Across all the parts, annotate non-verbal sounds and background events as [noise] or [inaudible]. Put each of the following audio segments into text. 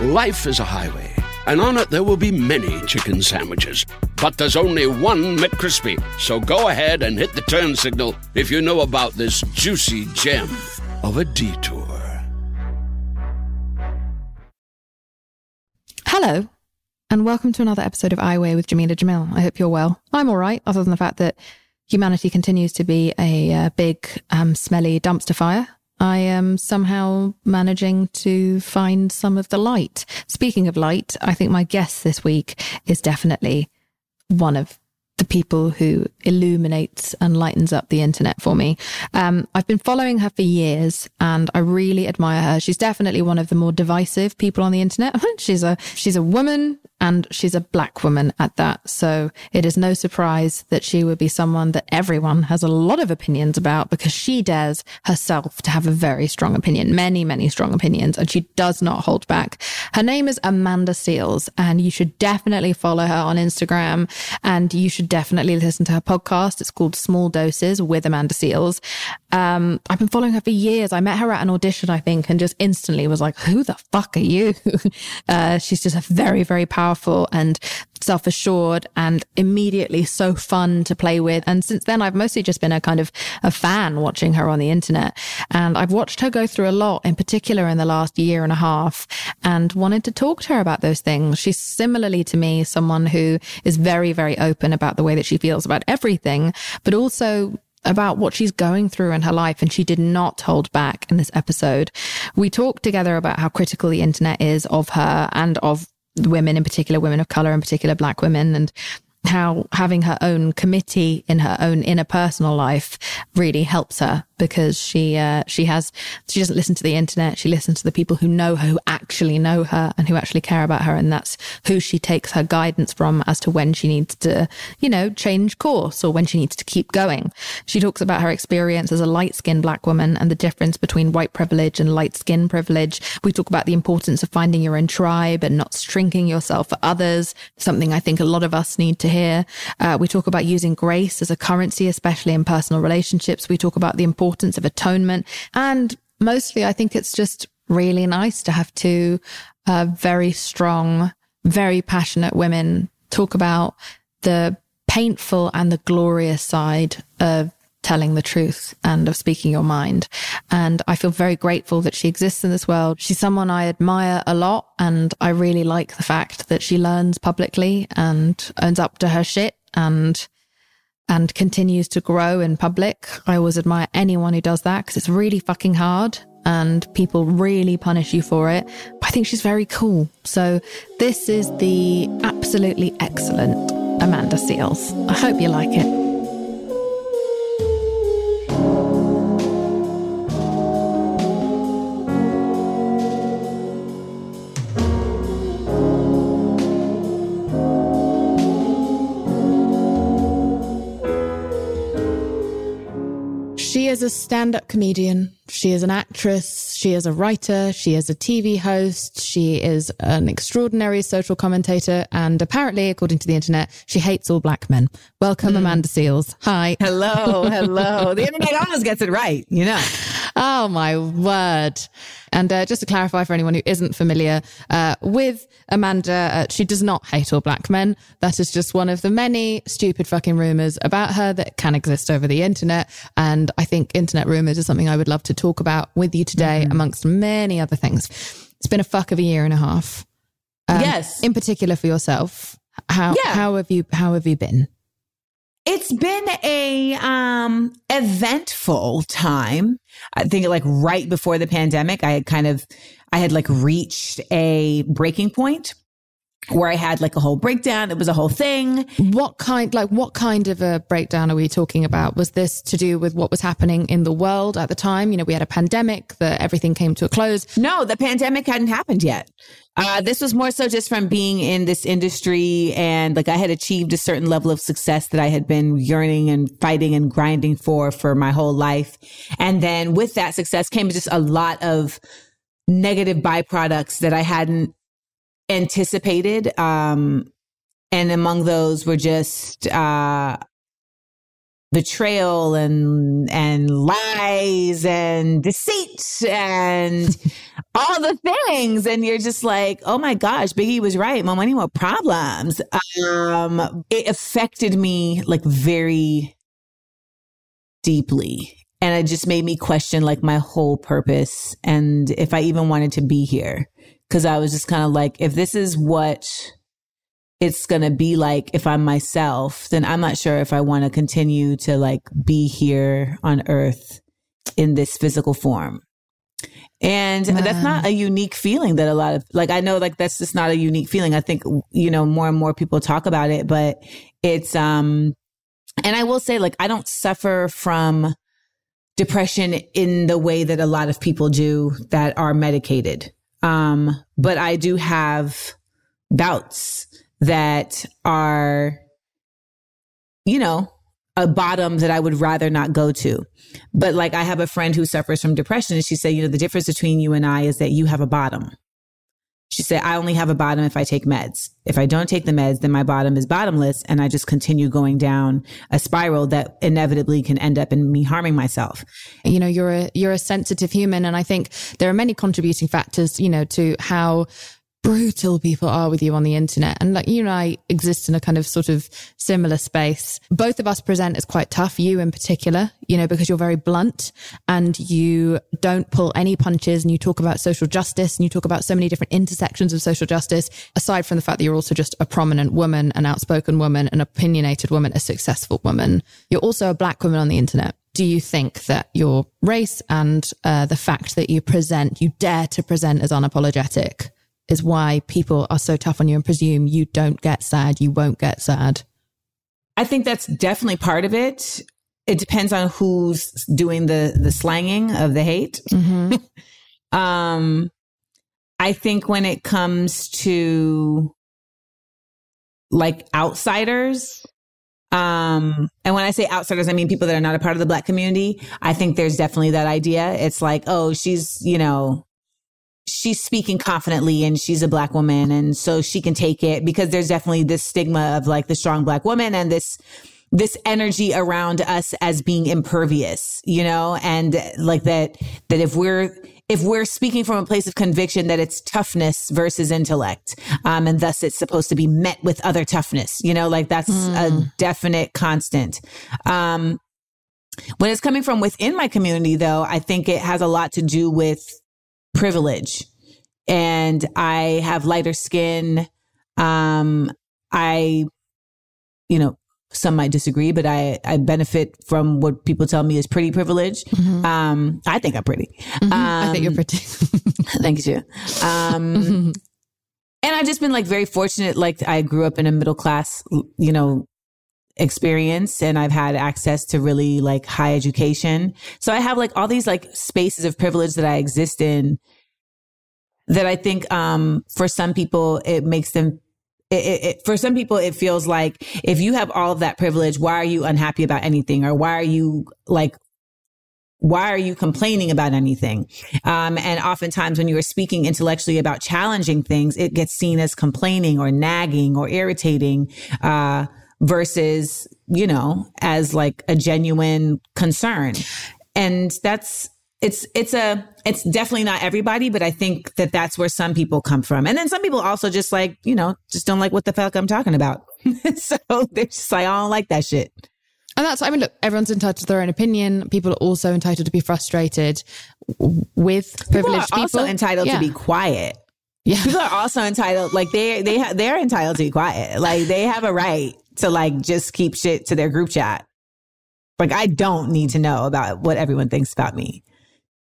Life is a highway, and on it there will be many chicken sandwiches. But there's only one McCrispy. So go ahead and hit the turn signal if you know about this juicy gem of a detour. Hello, and welcome to another episode of I Weigh with Jameela Jamil. I hope you're well. I'm all right, other than the fact that humanity continues to be a, uh big, um, smelly dumpster fire. I am somehow managing to find some of the light. Speaking of light, I think my guest this week is definitely one of the people who illuminates and lightens up the internet for me. Um, I've been following her for years and I really admire her. She's definitely one of the more divisive people on the internet. [laughs] she's a, she's a woman and she's a black woman at that. So it is no surprise that she would be someone that everyone has a lot of opinions about because she dares herself to have a very strong opinion, many, many strong opinions, and she does not hold back. Her name is Amanda Seales and you should definitely follow her on Instagram and you should definitely listen to her podcast. It's called Small Doses with Amanda Seales. Um, I've been following her for years. I met her at an audition, I think, and just instantly was like, who the fuck are you? [laughs] uh, she's just a very, very powerful and self assured and immediately so fun to play with. And since then, I've mostly just been a kind of a fan watching her on the internet. And I've watched her go through a lot, in particular in the last year and a half, and wanted to talk to her about those things. She's similarly to me, someone who is very, very open about the way that she feels about everything, but also about what she's going through in her life, and she did not hold back in this episode. We talked together about how critical the internet is of her and of women in particular, women of color in particular, black women, and how having her own committee in her own inner personal life really helps her because she uh, she has she doesn't listen to the internet. She listens to the people who know her who actually know her and who actually care about her. And that's who she takes her guidance from as to when she needs to you know change course or when she needs to keep going. She talks about her experience as a light-skinned black woman and the difference between white privilege and light skin privilege. We talk about the importance of finding your own tribe and not shrinking yourself for others something i think a lot of us need to hear. Uh, we talk about using grace as a currency especially in personal relationships. We talk about the importance importance of atonement. And mostly, I think it's just really nice to have two uh, very strong, very passionate women talk about the painful and the glorious side of telling the truth and of speaking your mind. And I feel very grateful that she exists in this world. She's someone I admire a lot. And I really like the fact that she learns publicly and owns up to her shit and and continues to grow in public. I always admire anyone who does that because it's really fucking hard and people really punish you for it. I think she's very cool. So this is the absolutely excellent Amanda Seales. I hope you like it. She is a stand up comedian. She is an actress. She is a writer. She is a TV host. She is an extraordinary social commentator. And apparently, according to the internet, she hates all black men. Welcome, mm. Amanda Seales. Hi. Hello. Hello. [laughs] the internet always gets it right, you know. Oh, my word. And uh, just to clarify for anyone who isn't familiar uh, with Amanda, uh, she does not hate all black men. That is just one of the many stupid fucking rumors about her that can exist over the internet. And I think internet rumors is something I would love to talk about with you today, mm-hmm. amongst many other things. It's been a fuck of a year and a half. Um, yes. In particular for yourself. How, yeah. how have you, how have you been? It's been a um eventful time. I think like right before the pandemic, I had kind of I had like reached a breaking point where I had like a whole breakdown. It was a whole thing. What kind, like, what kind of a breakdown are we talking about? Was this to do with what was happening in the world at the time? You know, we had a pandemic that everything came to a close. No, the pandemic hadn't happened yet. Uh, this was more so just from being in this industry and like I had achieved a certain level of success that I had been yearning and fighting and grinding for for my whole life. And then with that success came just a lot of negative byproducts that I hadn't anticipated. Um, and among those were just, uh, betrayal and, and lies and deceit and [laughs] all the things. And you're just like, oh my gosh, Biggie was right. More money, more problems. Um, it affected me like very deeply. And it just made me question like my whole purpose and if I even wanted to be here. Cause I was just kind of like, if this is what it's going to be like if I'm myself, then I'm not sure if I want to continue to like be here on earth in this physical form. And that's not a unique feeling that a lot of, like, I know like that's just not a unique feeling. I think, you know, more and more people talk about it, but it's, um, and I will say, like, I don't suffer from depression in the way that a lot of people do that are medicated. Um, but I do have bouts that are, you know, a bottom that I would rather not go to. But like I have a friend who suffers from depression and she said, you know, the difference between you and I is that you have a bottom. She said, I only have a bottom if I take meds. If I don't take the meds, then my bottom is bottomless and I just continue going down a spiral that inevitably can end up in me harming myself. You know, you're a, you're a sensitive human. And I think there are many contributing factors, you know, to how brutal people are with you on the internet. And like you and I exist in a kind of sort of similar space. Both of us present as quite tough, you in particular, you know, because you're very blunt and you don't pull any punches and you talk about social justice and you talk about so many different intersections of social justice, aside from the fact that you're also just a prominent woman, an outspoken woman, an opinionated woman, a successful woman. You're also a black woman on the internet do you think that your race and uh, the fact that you present, you dare to present as unapologetic, is why people are so tough on you and presume you don't get sad, you won't get sad. I think that's definitely part of it. It depends on who's doing the the slanging of the hate. Mm-hmm. [laughs] um, I think when it comes to like outsiders, um, and when I say outsiders, I mean people that are not a part of the black community. I think there's definitely that idea. It's like, oh, she's, you know, she's speaking confidently and she's a black woman. And so she can take it because there's definitely this stigma of like the strong black woman and this this energy around us as being impervious you know? And like that that if we're if we're speaking from a place of conviction that it's toughness versus intellect um and thus it's supposed to be met with other toughness you know? Like that's mm. a definite constant. Um when it's coming from within my community though i think it has a lot to do with privilege and I have lighter skin. Um, I, you know, some might disagree, but I, I benefit from what people tell me is pretty privilege. Mm-hmm. Um, I think I'm pretty. Mm-hmm. Um, I think you're pretty. [laughs] thank you. Um, and I've just been like very fortunate. Like I grew up in a middle class, you know, experience and I've had access to really like high education. So I have like all these like spaces of privilege that I exist in that I think, um, for some people, it makes them it, it, it, for some people, it feels like if you have all of that privilege, why are you unhappy about anything? Or why are you like, why are you complaining about anything? Um, and oftentimes when you are speaking intellectually about challenging things, it gets seen as complaining or nagging or irritating. Uh, versus, you know, as like a genuine concern. And that's, it's, it's a, it's definitely not everybody, but I think that that's where some people come from. And then some people also just like, you know, just don't like what the fuck I'm talking about. [laughs] so they're just like, I don't like that shit. And that's, I mean, look, everyone's entitled to their own opinion. People are also entitled to be frustrated with privileged people. Are people. also entitled yeah. to be quiet. Yeah. People are also entitled, like they, they, ha- they're entitled to be quiet. Like they have a right to like just keep shit to their group chat. Like I don't need to know about what everyone thinks about me.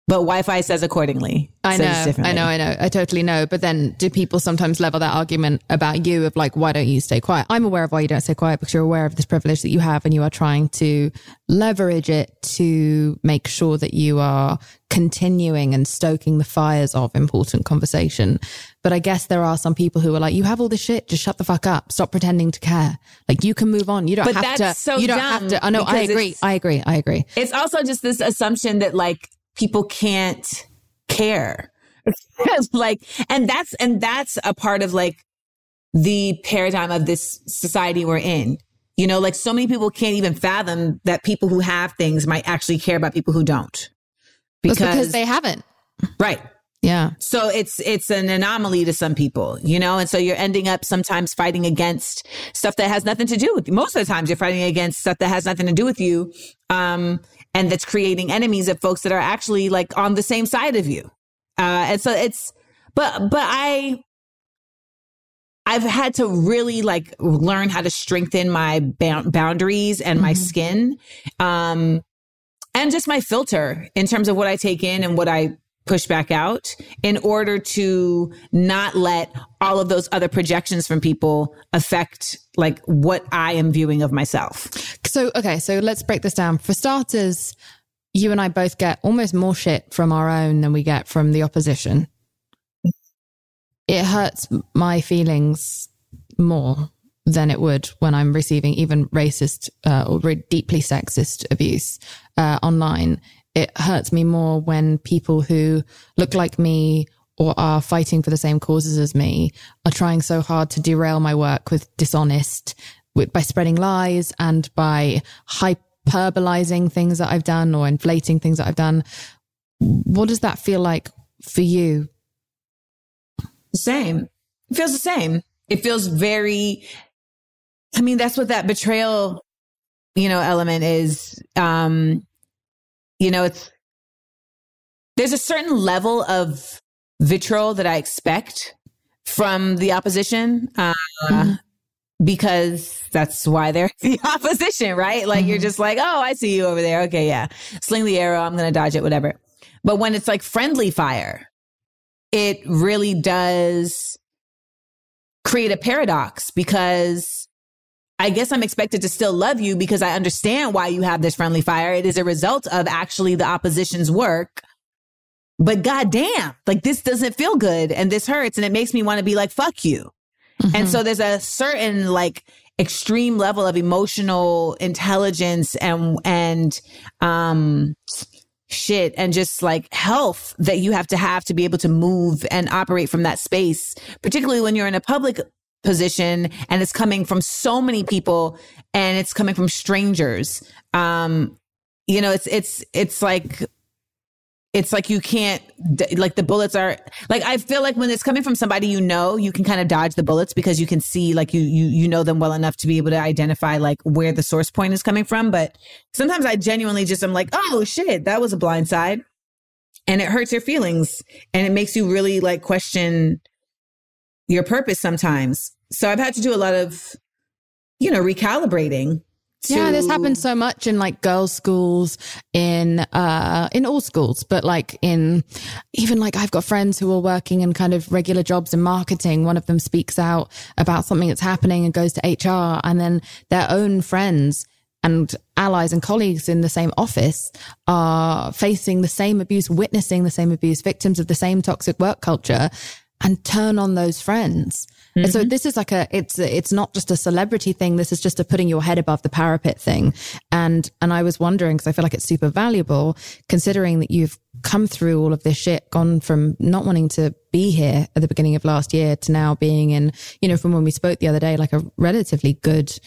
But Wi-Fi says accordingly. I know, I know, I know. I totally know. But then do people sometimes level that argument about you of like, why don't you stay quiet? I'm aware of why you don't stay quiet because you're aware of this privilege that you have and you are trying to leverage it to make sure that you are continuing and stoking the fires of important conversation. But I guess there are some people who are like, you have all this shit, just shut the fuck up. Stop pretending to care. Like you can move on. You don't but have to. So you don't have to. I know. I agree. I agree. I agree. It's also just this assumption that like people can't care. [laughs] like, and that's, and that's a part of like the paradigm of this society we're in. You know, like so many people can't even fathom that people who have things might actually care about people who don't. Because, because they haven't. Right. Yeah. So it's it's an anomaly to some people, you know, and so you're ending up sometimes fighting against stuff that has nothing to do with you. Most of the times you're fighting against stuff that has nothing to do with you. Um, and that's creating enemies of folks that are actually like on the same side of you. Uh, and so it's, but, but I, I've had to really like learn how to strengthen my ba- boundaries and my mm-hmm. skin. Um, and just my filter in terms of what I take in and what I push back out in order to not let all of those other projections from people affect like what I am viewing of myself. So, okay, so let's break this down. For starters, you and I both get almost more shit from our own than we get from the opposition. It hurts my feelings more than it would when I'm receiving even racist uh, or deeply sexist abuse uh, online it hurts me more when people who look like me or are fighting for the same causes as me are trying so hard to derail my work with dishonest with, by spreading lies and by hyperbolizing things that I've done or inflating things that I've done. What does that feel like for you? The same. It feels the same. It feels very, I mean, that's what that betrayal, you know, element is. Um, you know, it's, there's a certain level of vitriol that I expect from the opposition. Uh, mm-hmm. Because that's why they're [laughs] the opposition, right? Like mm-hmm. you're just like, oh, I see you over there. Okay, yeah. Sling the arrow. I'm going to dodge it, whatever. But when it's like friendly fire, it really does create a paradox because I guess I'm expected to still love you because I understand why you have this friendly fire. It is a result of actually the opposition's work. But goddamn, like this doesn't feel good and this hurts and it makes me want to be like, fuck you. Mm-hmm. And so there's a certain like extreme level of emotional intelligence and, and, um, shit and just like health that you have to have to be able to move and operate from that space, particularly when you're in a public position and it's coming from so many people and it's coming from strangers. Um, you know, it's, it's, it's like, it's like you can't like the bullets are like I feel like when it's coming from somebody you know, you can kind of dodge the bullets because you can see like you you you know them well enough to be able to identify like where the source point is coming from. But sometimes I genuinely just am like, oh shit, that was a blind side. And it hurts your feelings and it makes you really like question your purpose sometimes. So I've had to do a lot of, you know, recalibrating. To... Yeah, this happens so much in like girls' schools, in uh, in all schools, but like in even like I've got friends who are working in kind of regular jobs in marketing. One of them speaks out about something that's happening and goes to HR, and then their own friends and allies and colleagues in the same office are facing the same abuse, witnessing the same abuse, victims of the same toxic work culture and turn on those friends. Mm-hmm. And so this is like a, it's, it's not just a celebrity thing. This is just a putting your head above the parapet thing. And, and I was wondering, cause I feel like it's super valuable considering that you've come through all of this shit, gone from not wanting to be here at the beginning of last year to now being in, you know, from when we spoke the other day, like a relatively good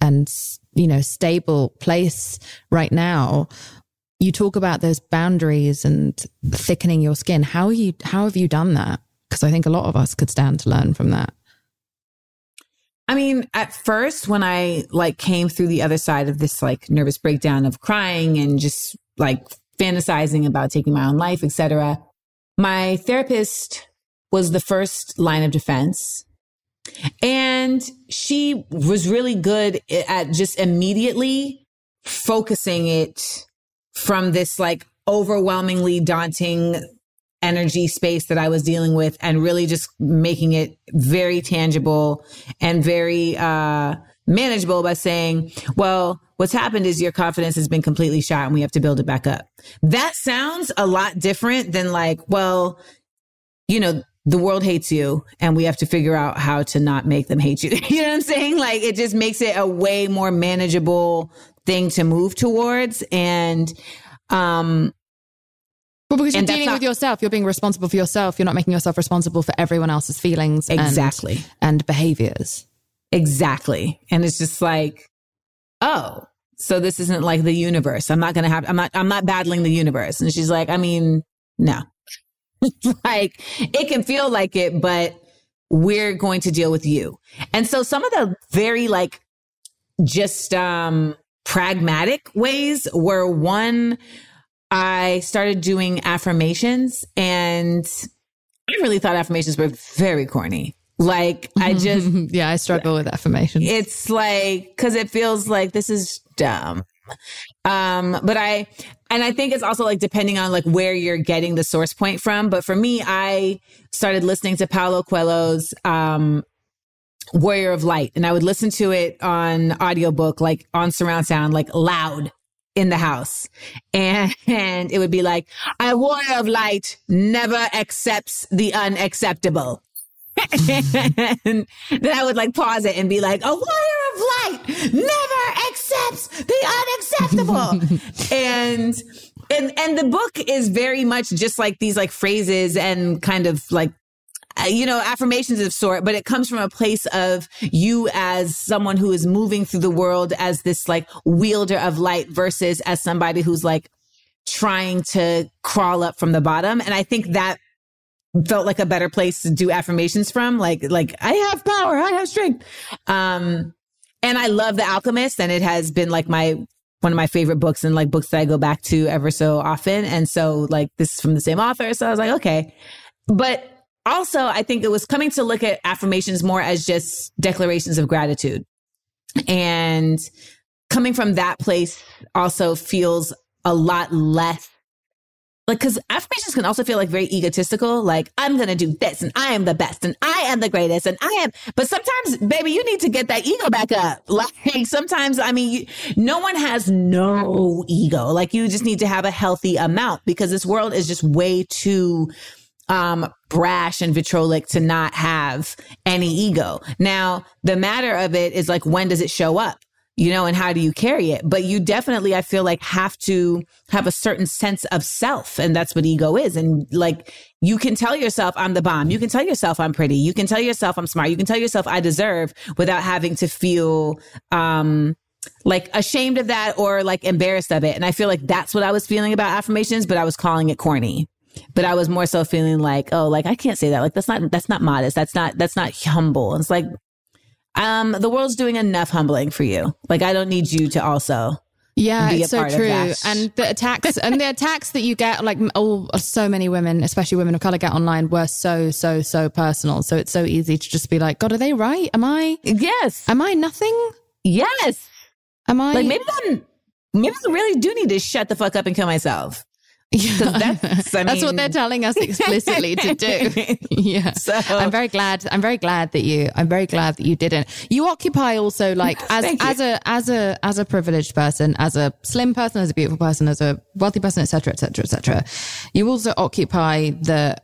and, you know, stable place right now you talk about those boundaries and thickening your skin. How you how have you done that? Because I think a lot of us could stand to learn from that. I mean, at first, when I like came through the other side of this like nervous breakdown of crying and just like fantasizing about taking my own life, etc., my therapist was the first line of defense. And she was really good at just immediately focusing it from this like overwhelmingly daunting energy space that I was dealing with and really just making it very tangible and very uh, manageable by saying, well, what's happened is your confidence has been completely shot and we have to build it back up. That sounds a lot different than like, well, you know, the world hates you and we have to figure out how to not make them hate you. [laughs] you know what I'm saying? Like it just makes it a way more manageable thing to move towards. And, um, well, because you're dealing not, with yourself, you're being responsible for yourself. You're not making yourself responsible for everyone else's feelings exactly and, and behaviors. Exactly. And it's just like, oh, so this isn't like the universe. I'm not going to have, I'm not, I'm not battling the universe. And she's like, I mean, no, [laughs] like it can feel like it, but we're going to deal with you. And so some of the very like just, um, pragmatic ways were one, I started doing affirmations and I really thought affirmations were very corny. Like I [laughs] just yeah, I struggle with affirmations. It's like cuz it feels like this is dumb. Um but I and I think it's also like depending on like where you're getting the source point from, but for me I started listening to Paulo Coelho's um Warrior of Light and I would listen to it on audiobook like on surround sound like loud in the house. And, [laughs] and it would be like, a warrior of light never accepts the unacceptable. and [laughs] then I would like pause it and be like, a warrior of light never accepts the unacceptable. [laughs] and, and, and the book is very much just like these like phrases and kind of like you know, affirmations of sort, but it comes from a place of you as someone who is moving through the world as this like wielder of light versus as somebody who's like trying to crawl up from the bottom. And I think that felt like a better place to do affirmations from like like i have power i have strength. Um and i love the alchemist and it has been like my one of my favorite books and like books that i go back to ever so often. And so like this is from the same author so i was like okay. But also i think it was coming to look at affirmations more as just declarations of gratitude. And coming from that place also feels a lot less like because affirmations can also feel like very egotistical like i'm gonna do this and i am the best and i am the greatest and i am but sometimes baby you need to get that ego back up. [laughs] Like sometimes i mean you, no one has no ego. Like you just need to have a healthy amount because this world is just way too um, brash and vitrolic to not have any ego. Now, the matter of it is like, when does it show up? you know, and how do you carry it? But you definitely, I feel like, have to have a certain sense of self. And that's what ego is. And like, you can tell yourself, I'm the bomb. You can tell yourself, I'm pretty. You can tell yourself, I'm smart. You can tell yourself, I deserve without having to feel, um, like ashamed of that or like embarrassed of it. And I feel like that's what I was feeling about affirmations, but I was calling it corny. But I was more so feeling like, oh, like I can't say that. Like that's not that's not modest. That's not that's not humble. And it's like um, the world's doing enough humbling for you. Like, I don't need you to also. Yeah, it's so true. And the attacks and the attacks that you get, like oh, so many women, especially women of color, get online were so, so, so personal. So it's so easy to just be like, God, are they right? Am I? Yes. Am I nothing? Yes. Am I? Like maybe I'm, maybe I really do need to shut the fuck up and kill myself. That's, I mean, that's what they're telling us explicitly to do. [laughs] yeah. So I'm very glad. I'm very glad that you. I'm very glad that you didn't. You occupy also like as as a as a as a privileged person, as a slim person, as a beautiful person, as a wealthy person, etc., etc., etc. You also occupy the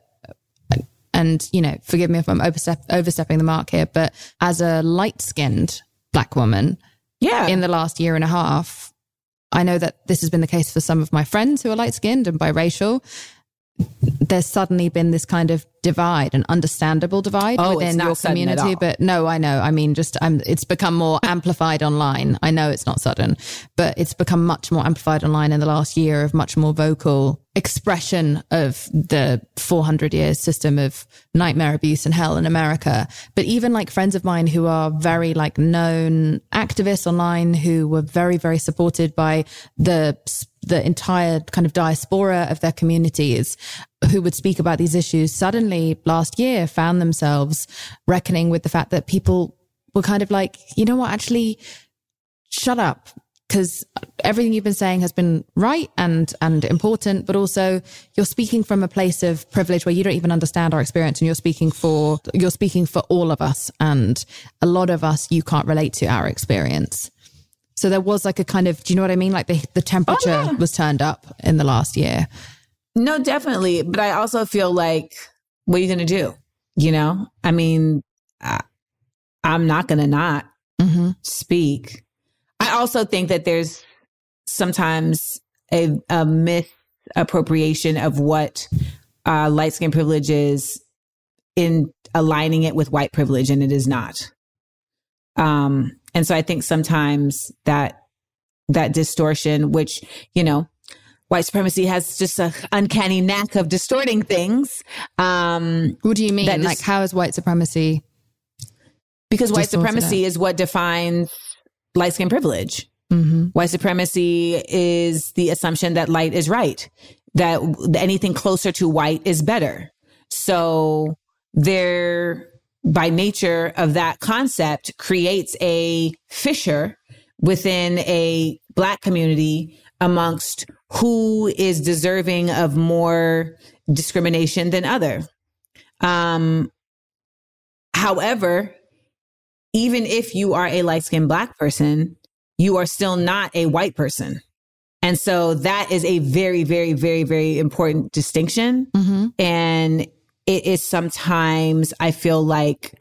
and you know, forgive me if I'm overstep, overstepping the mark here, but as a light skinned black woman, yeah, in the last year and a half, I know that this has been the case for some of my friends who are light skinned and biracial. There's suddenly been this kind of divide, an understandable divide oh, within your community. But no, I know. I mean, just um, it's become more [laughs] amplified online. I know it's not sudden, but it's become much more amplified online in the last year of much more vocal expression of the 400 years system of nightmare abuse and hell in America. But even like friends of mine who are very like known activists online who were very, very supported by the, the entire kind of diaspora of their communities who would speak about these issues suddenly last year found themselves reckoning with the fact that people were kind of like, you know what, actually shut up because everything you've been saying has been right and and important, but also you're speaking from a place of privilege where you don't even understand our experience, and you're speaking for you're speaking for all of us, and a lot of us you can't relate to our experience. So there was like a kind of, do you know what I mean? Like the the temperature oh, yeah. was turned up in the last year. No, definitely, but I also feel like, what are you going to do? You know, I mean, I, am not going to not mm-hmm. speak also think that there's sometimes a, a myth appropriation of what uh, light skin privilege is in aligning it with white privilege, and it is not. Um, and so I think sometimes that that distortion, which you know, white supremacy has just an uncanny knack of distorting things. Um, what do you mean? Like, how is white supremacy? Because white supremacy is what defines light skin privilege. Mm-hmm. White supremacy is the assumption that light is right, that anything closer to white is better. So there, by nature of that concept, creates a fissure within a black community amongst who is deserving of more discrimination than other. Um, however, even if you are a light skinned black person, you are still not a white person. And so that is a very, very, very, very important distinction. Mm-hmm. And it is sometimes, I feel like,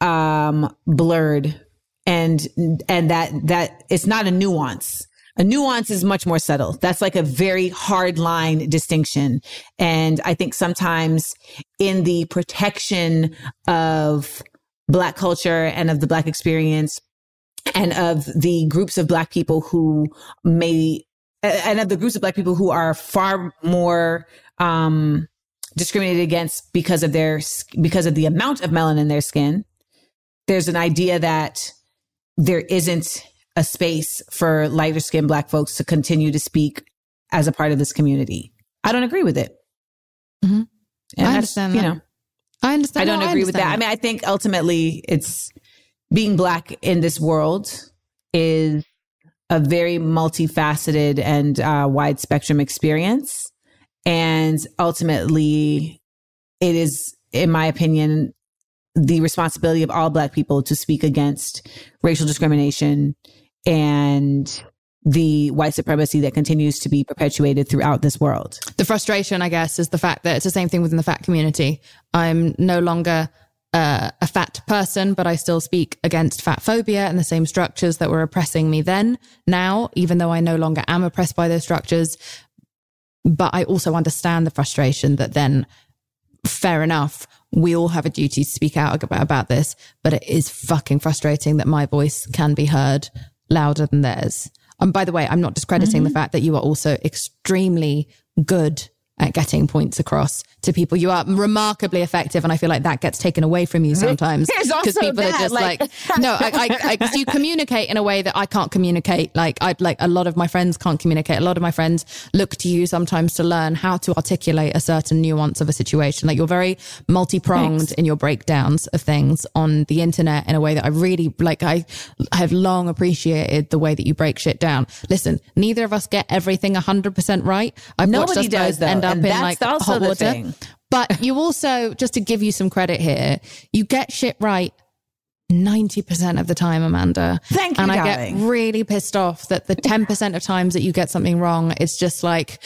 um, blurred and, and that, that it's not a nuance. A nuance is much more subtle. That's like a very hard line distinction. And I think sometimes in the protection of Black culture and of the Black experience and of the groups of Black people who may, and of the groups of Black people who are far more, um, discriminated against because of their, because of the amount of melanin in their skin. There's an idea that there isn't a space for lighter skinned Black folks to continue to speak as a part of this community. I don't agree with it. Mm-hmm. I understand. You know, I understand. I don't no, agree I with that. I mean, I think ultimately it's being black in this world is a very multifaceted and uh, wide spectrum experience. And ultimately, it is, in my opinion, the responsibility of all Black people to speak against racial discrimination and the white supremacy that continues to be perpetuated throughout this world. The frustration, I guess, is the fact that it's the same thing within the fat community. I'm no longer uh, a fat person, but I still speak against fat phobia and the same structures that were oppressing me then, now, even though I no longer am oppressed by those structures. But I also understand the frustration that then, fair enough, we all have a duty to speak out about, about this, but it is fucking frustrating that my voice can be heard louder than theirs. And by the way, I'm not discrediting mm-hmm. the fact that you are also extremely good at getting points across to people. You are remarkably effective, and I feel like that gets taken away from you sometimes [laughs] because people that, are just like, like no, I, I, I, you communicate in a way that I can't communicate. Like I like a lot of my friends can't communicate. A lot of my friends look to you sometimes to learn how to articulate a certain nuance of a situation. Like you're very multi pronged in your breakdowns of things on the internet in a way that I really like. I have long appreciated the way that you break shit down. Listen, neither of us get everything hundred percent right. I've Nobody watched us does, though. end up and in like hot water. But you also, just to give you some credit here, you get shit right 90% of the time, Amanda. Thank you. And I darling. get really pissed off that the 10% of times that you get something wrong, it's just like,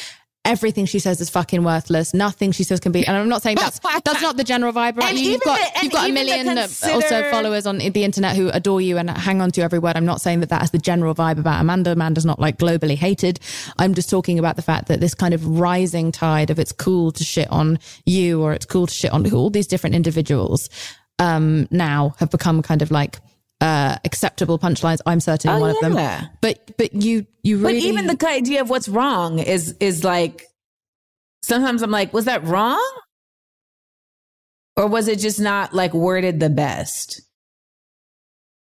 everything she says is fucking worthless. Nothing she says can be. And I'm not saying that's that's not the general vibe. Right? You, have got the, you've got a million consider... also followers on the internet who adore you and hang on to every word. I'm not saying that that is the general vibe about Amanda. Amanda's not like globally hated. I'm just talking about the fact that this kind of rising tide of it's cool to shit on you or it's cool to shit on all these different individuals um, now have become kind of like uh, acceptable punchlines. I'm certainly oh, one yeah. of them. But but you you really. But even the idea of what's wrong is is like sometimes I'm like, was that wrong? Or was it just not like worded the best?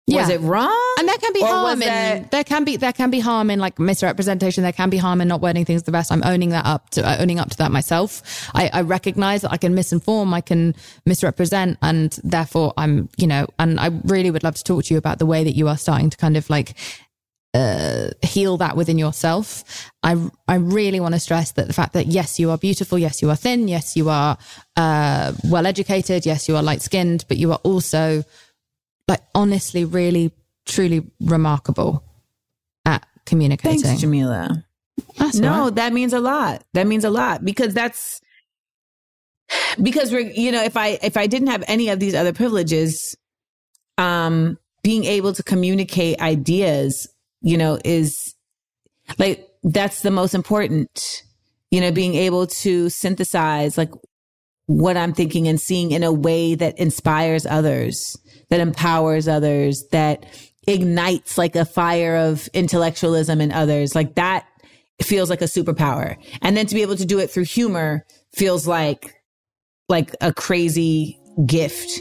Yeah. Was it wrong? And there can be harm in that... there can be there can be harm in like misrepresentation. There can be harm in not wording things the best. I'm owning that up to uh, owning up to that myself. I, I recognize that I can misinform, I can misrepresent, and therefore I'm you know. And I really would love to talk to you about the way that you are starting to kind of like uh, heal that within yourself. I I really want to stress that the fact that yes, you are beautiful, yes, you are thin, yes, you are uh, well educated, yes, you are light skinned, but you are also like honestly, really, truly remarkable at communicating. Thanks, Jameela. That's no, right. that means a lot. That means a lot because that's because we're you know if I if I didn't have any of these other privileges, um, being able to communicate ideas, you know, is like that's the most important. You know, being able to synthesize like what I'm thinking and seeing in a way that inspires others, that empowers others, that ignites like a fire of intellectualism in others. Like that feels like a superpower. And then to be able to do it through humor feels like like a crazy gift.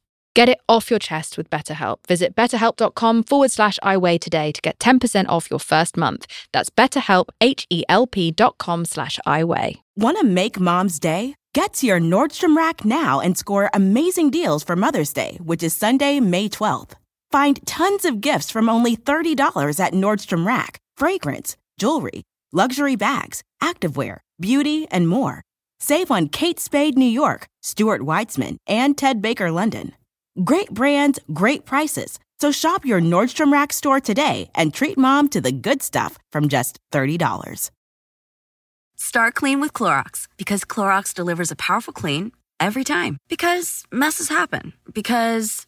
Get it off your chest with BetterHelp. Visit betterhelp.com forward slash iWeigh today to get 10% off your first month. That's betterhelp, H-E-L-P dot com slash iWeigh. Want to make mom's day? Get to your Nordstrom Rack now and score amazing deals for Mother's Day, which is Sunday, May 12th. Find tons of gifts from only $30 at Nordstrom Rack fragrance, jewelry, luxury bags, activewear, beauty, and more. Save on Kate Spade New York, Stuart Weitzman, and Ted Baker London. Great brands, great prices. So shop your Nordstrom Rack store today and treat mom to the good stuff from just $30. Start clean with Clorox because Clorox delivers a powerful clean every time. Because messes happen. Because.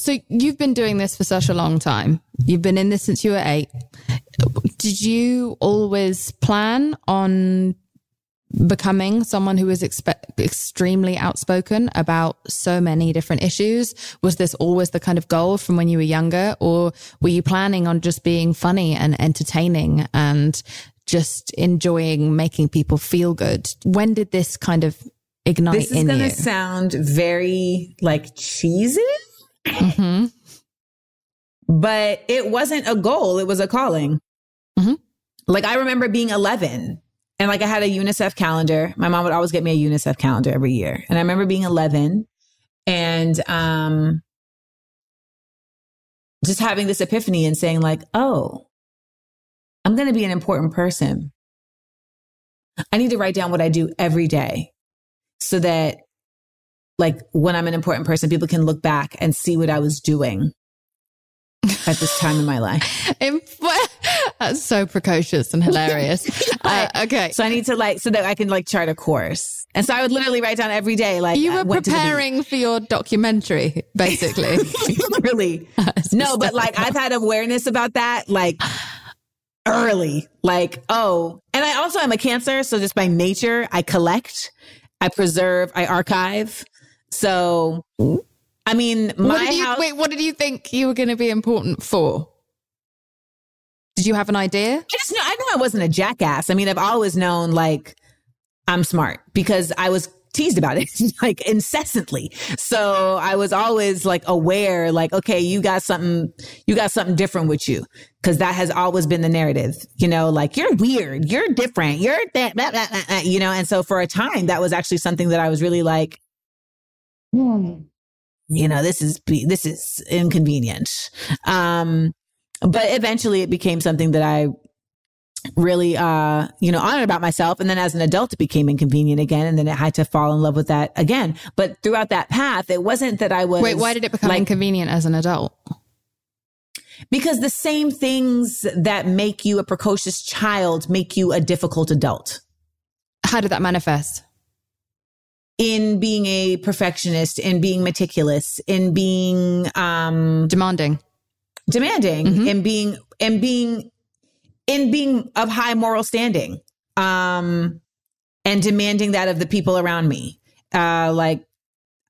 So you've been doing this for such a long time. You've been in this since you were eight. Did you always plan on becoming someone who was expe- extremely outspoken about so many different issues? Was this always the kind of goal from when you were younger? Or were you planning on just being funny and entertaining and just enjoying making people feel good? When did this kind of ignite This is in going to sound very like cheesy, hmm but it wasn't a goal. It was a calling. Mhm. Like I remember being 11 and like I had a UNICEF calendar. My mom would always get me a UNICEF calendar every year. And I remember being 11 and, um, just having this epiphany and saying like, oh, I'm going to be an important person. I need to write down what I do every day so that like when I'm an important person, people can look back and see what I was doing at this time in my life. [laughs] [laughs] That's so precocious and hilarious. [laughs] uh, okay. So I need to like, so that I can like chart a course. And so I would literally write down every day, like, you were the beach. preparing for your documentary, basically. really. No, but like I've had awareness about that, like early. Like, oh, and I also am a cancer. So just by nature, I collect, I preserve, I archive. So, I mean, my what you, house. Wait, what did you think you were going to be important for? Did you have an idea? I just know, I knew I wasn't a jackass. I mean, I've always known like I'm smart because I was teased about it [laughs] like incessantly. So I was always like aware, like, okay, you got something, you got something different with you. Cause that has always been the narrative, you know, like you're weird, you're different, you're that, blah, blah, blah, you know? And so for a time, that was actually something that I was really like, hmm, you know, this is, this is inconvenient. Um, but eventually it became something that I really uh you know honored about myself. And then as an adult it became inconvenient again. And then i had to fall in love with that again. But throughout that path it wasn't that i was wait why did it become like, inconvenient as an adult? Because the same things that make you a precocious child make you a difficult adult. How did that manifest in being a perfectionist in being meticulous in being um demanding demanding mm-hmm. and being and being in being of high moral standing um, and demanding that of the people around me. Uh, like,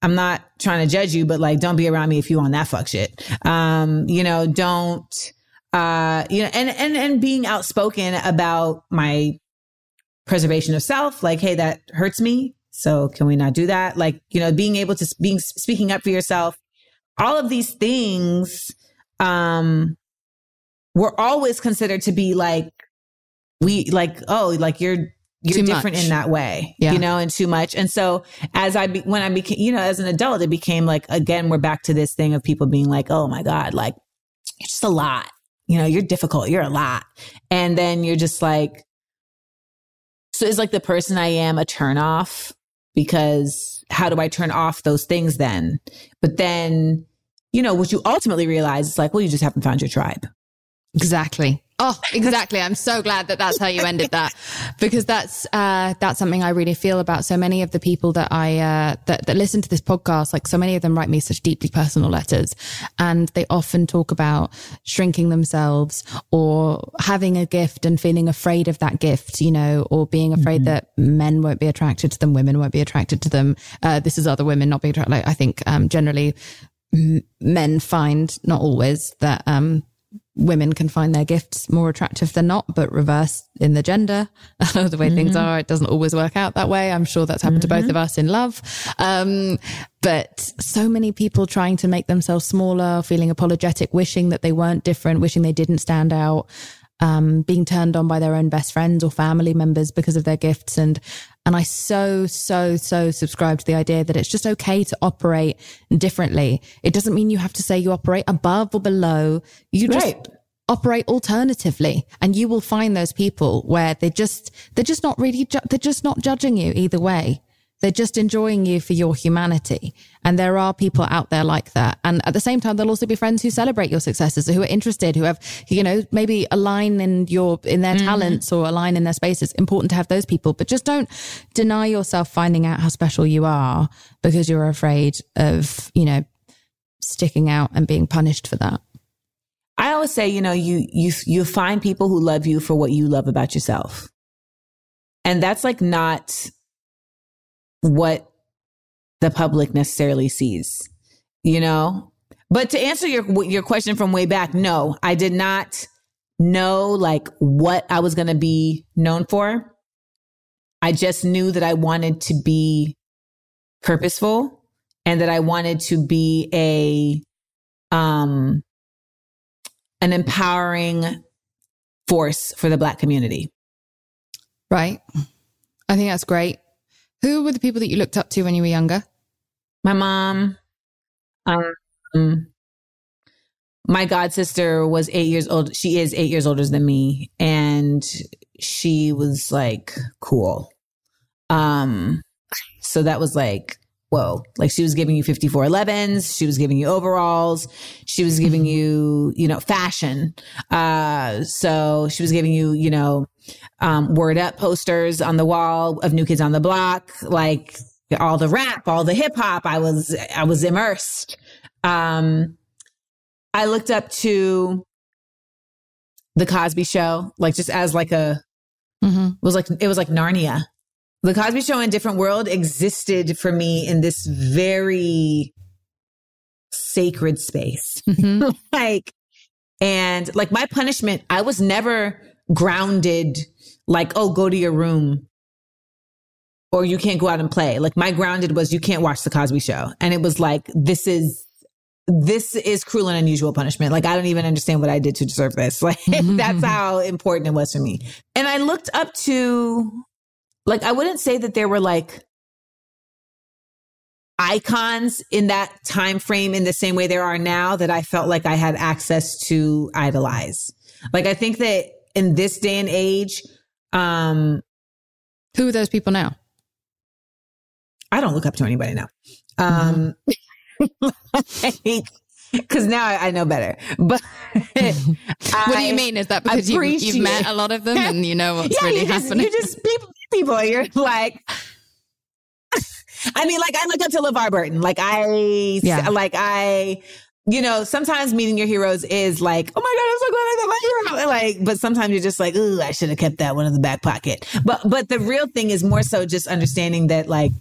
I'm not trying to judge you, but like, don't be around me if you on that fuck shit. Um, you know, don't, uh, you know, and, and, and being outspoken about my preservation of self, like, hey, that hurts me. So can we not do that? Like, you know, being able to being speaking up for yourself, all of these things, um, we're always considered to be like we like oh like you're you're too different much. in that way yeah. you know and too much and so as i be, when i became you know as an adult it became like again we're back to this thing of people being like oh my god like you're just a lot you know you're difficult you're a lot and then you're just like so is like the person i am a turn off because how do i turn off those things then but then you know what you ultimately realize is like well you just haven't found your tribe Exactly. Oh, exactly. I'm so glad that that's how you ended that because that's, uh, that's something I really feel about so many of the people that I, uh, that, that listen to this podcast. Like so many of them write me such deeply personal letters and they often talk about shrinking themselves or having a gift and feeling afraid of that gift, you know, or being afraid mm-hmm. that men won't be attracted to them, women won't be attracted to them. Uh, this is other women not being attracted. Like, I think, um, generally men find not always that, um, women can find their gifts more attractive than not, but reverse in the gender, [laughs] the way mm-hmm. things are, it doesn't always work out that way. I'm sure that's happened mm-hmm. to both mm-hmm. of us in love. Um, but so many people trying to make themselves smaller, feeling apologetic, wishing that they weren't different, wishing they didn't stand out. Um, being turned on by their own best friends or family members because of their gifts. And and I so, so, so subscribe to the idea that it's just okay to operate differently. It doesn't mean you have to say you operate above or below. You just right. operate alternatively and you will find those people where they just, they're just not really, ju- they're just not judging you either way. They're just enjoying you for your humanity. And there are people out there like that. And at the same time, there'll also be friends who celebrate your successes, who are interested, who have, you know, maybe align in your, in their mm. talents or align in their spaces. Important to have those people, but just don't deny yourself finding out how special you are because you're afraid of, you know, sticking out and being punished for that. I always say, you know, you, you, you find people who love you for what you love about yourself. And that's like not what the public necessarily sees, you know? But to answer your your question from way back, no, I did not know like what I was going to be known for. I just knew that I wanted to be purposeful and that I wanted to be a um an empowering force for the black community. Right. I think that's great. Who were the people that you looked up to when you were younger? My mom. Um, my god sister was eight years old. She is eight years older than me, and she was like cool. Um, so that was like whoa, like she was giving you 5411s. She was giving you overalls. She was giving mm-hmm. you, you know, fashion. Uh, so she was giving you, you know, um, word up posters on the wall of New Kids on the Block, like all the rap, all the hip hop. I was, I was immersed. Um, I looked up to the Cosby Show, like just as like a mm-hmm. it was like it was like Narnia. The Cosby Show in Different World existed for me in this very sacred space. Mm-hmm. [laughs] like, and like my punishment, I was never grounded, like, oh, go to your room or you can't go out and play. Like my grounded was you can't watch the Cosby show. And it was like, this is, this is cruel and unusual punishment. Like I don't even understand what I did to deserve this. [laughs] Like mm-hmm. that's mm-hmm. how important it was for me. And I looked up to, like, I wouldn't say that there were like icons in that time frame in the same way there are now that I felt like I had access to idolize. Like I think that in this day and age, um, who are those people now? I don't look up to anybody now. Um, [laughs] because now I, know better. But [laughs] what do you mean? Is that because you've, you've, met a lot of them and you know what's yeah, really you just, happening? You just [laughs] people, people. You're like, I mean, like I look up to LeVar Burton. Like I, yeah. like I, you know, sometimes meeting your heroes is like, oh my God, I'm so glad I met my hero. Like, but sometimes you're just like, ooh, I should have kept that one in the back pocket. But, but the real thing is more so just understanding that like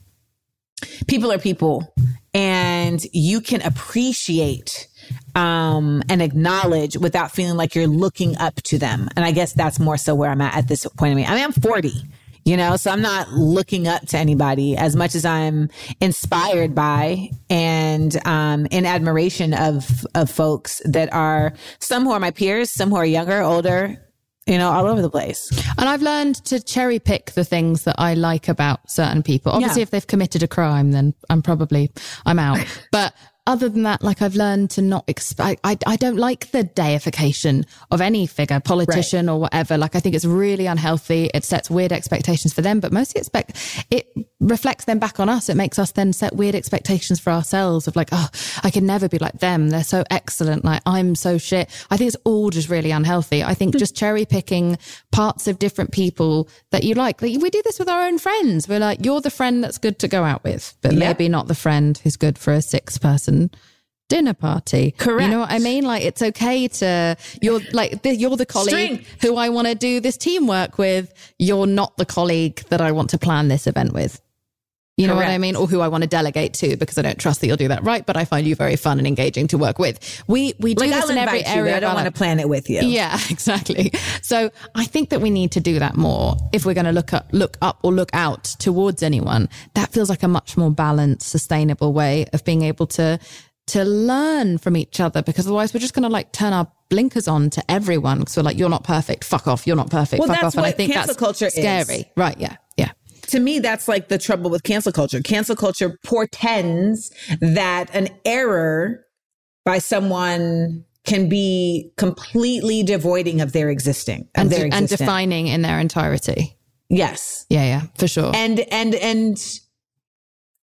people are people and you can appreciate um, and acknowledge without feeling like you're looking up to them. And I guess that's more so where I'm at at this point. I mean, I'm 40 you know so i'm not looking up to anybody as much as i'm inspired by and um, in admiration of of folks that are some who are my peers some who are younger older you know, all over the place. And I've learned to cherry pick the things that I like about certain people. Obviously, yeah. if they've committed a crime, then I'm probably, I'm out. [laughs] But other than that, like I've learned to not expect, I, I don't like the deification of any figure, politician right. or whatever. Like I think it's really unhealthy. It sets weird expectations for them, but mostly expect it reflects them back on us. It makes us then set weird expectations for ourselves of like, oh, I can never be like them. They're so excellent. Like I'm so shit. I think it's all just really unhealthy. I think hmm. just cherry picking parts of different people that you like. Like we do this with our own friends. We're like, you're the friend that's good to go out with, but yeah. maybe not the friend who's good for a six person dinner party. Correct. You know what I mean? Like it's okay to you're like you're the colleague who I want to do this teamwork with. You're not the colleague that I want to plan this event with. You know Correct. what I mean? Or who I want to delegate to because I don't trust that you'll do that right, but I find you very fun and engaging to work with. We we do like, this I'll in every area. I don't want to plan it with you. Yeah, [laughs] exactly. So I think that we need to do that more if we're going to look up, look up or look out towards anyone. That feels like a much more balanced, sustainable way of being able to to learn from each other because otherwise we're just going to like turn our blinkers on to everyone because we're like you're not perfect fuck off you're not perfect well, fuck off and i think that's culture scary is. right yeah yeah to me, that's like the trouble with cancel culture. Cancel culture portends that an error by someone can be completely devoiding of their existing of and, their and defining in their entirety. Yes. Yeah, yeah, for sure. And and and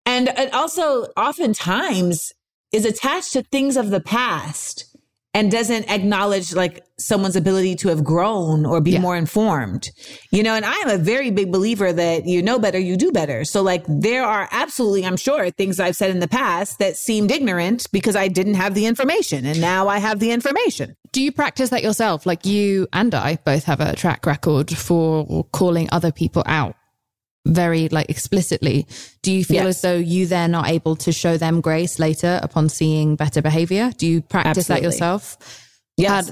and it also oftentimes is attached to things of the past and doesn't acknowledge like someone's ability to have grown or be yeah. more informed. You know, and I am a very big believer that you know better, you do better. So like there are absolutely, I'm sure, things I've said in the past that seemed ignorant because I didn't have the information and now I have the information. Do you practice that yourself? Like you and I both have a track record for calling other people out very like explicitly do you feel yes. as though you then are able to show them grace later upon seeing better behavior do you practice Absolutely. that yourself yes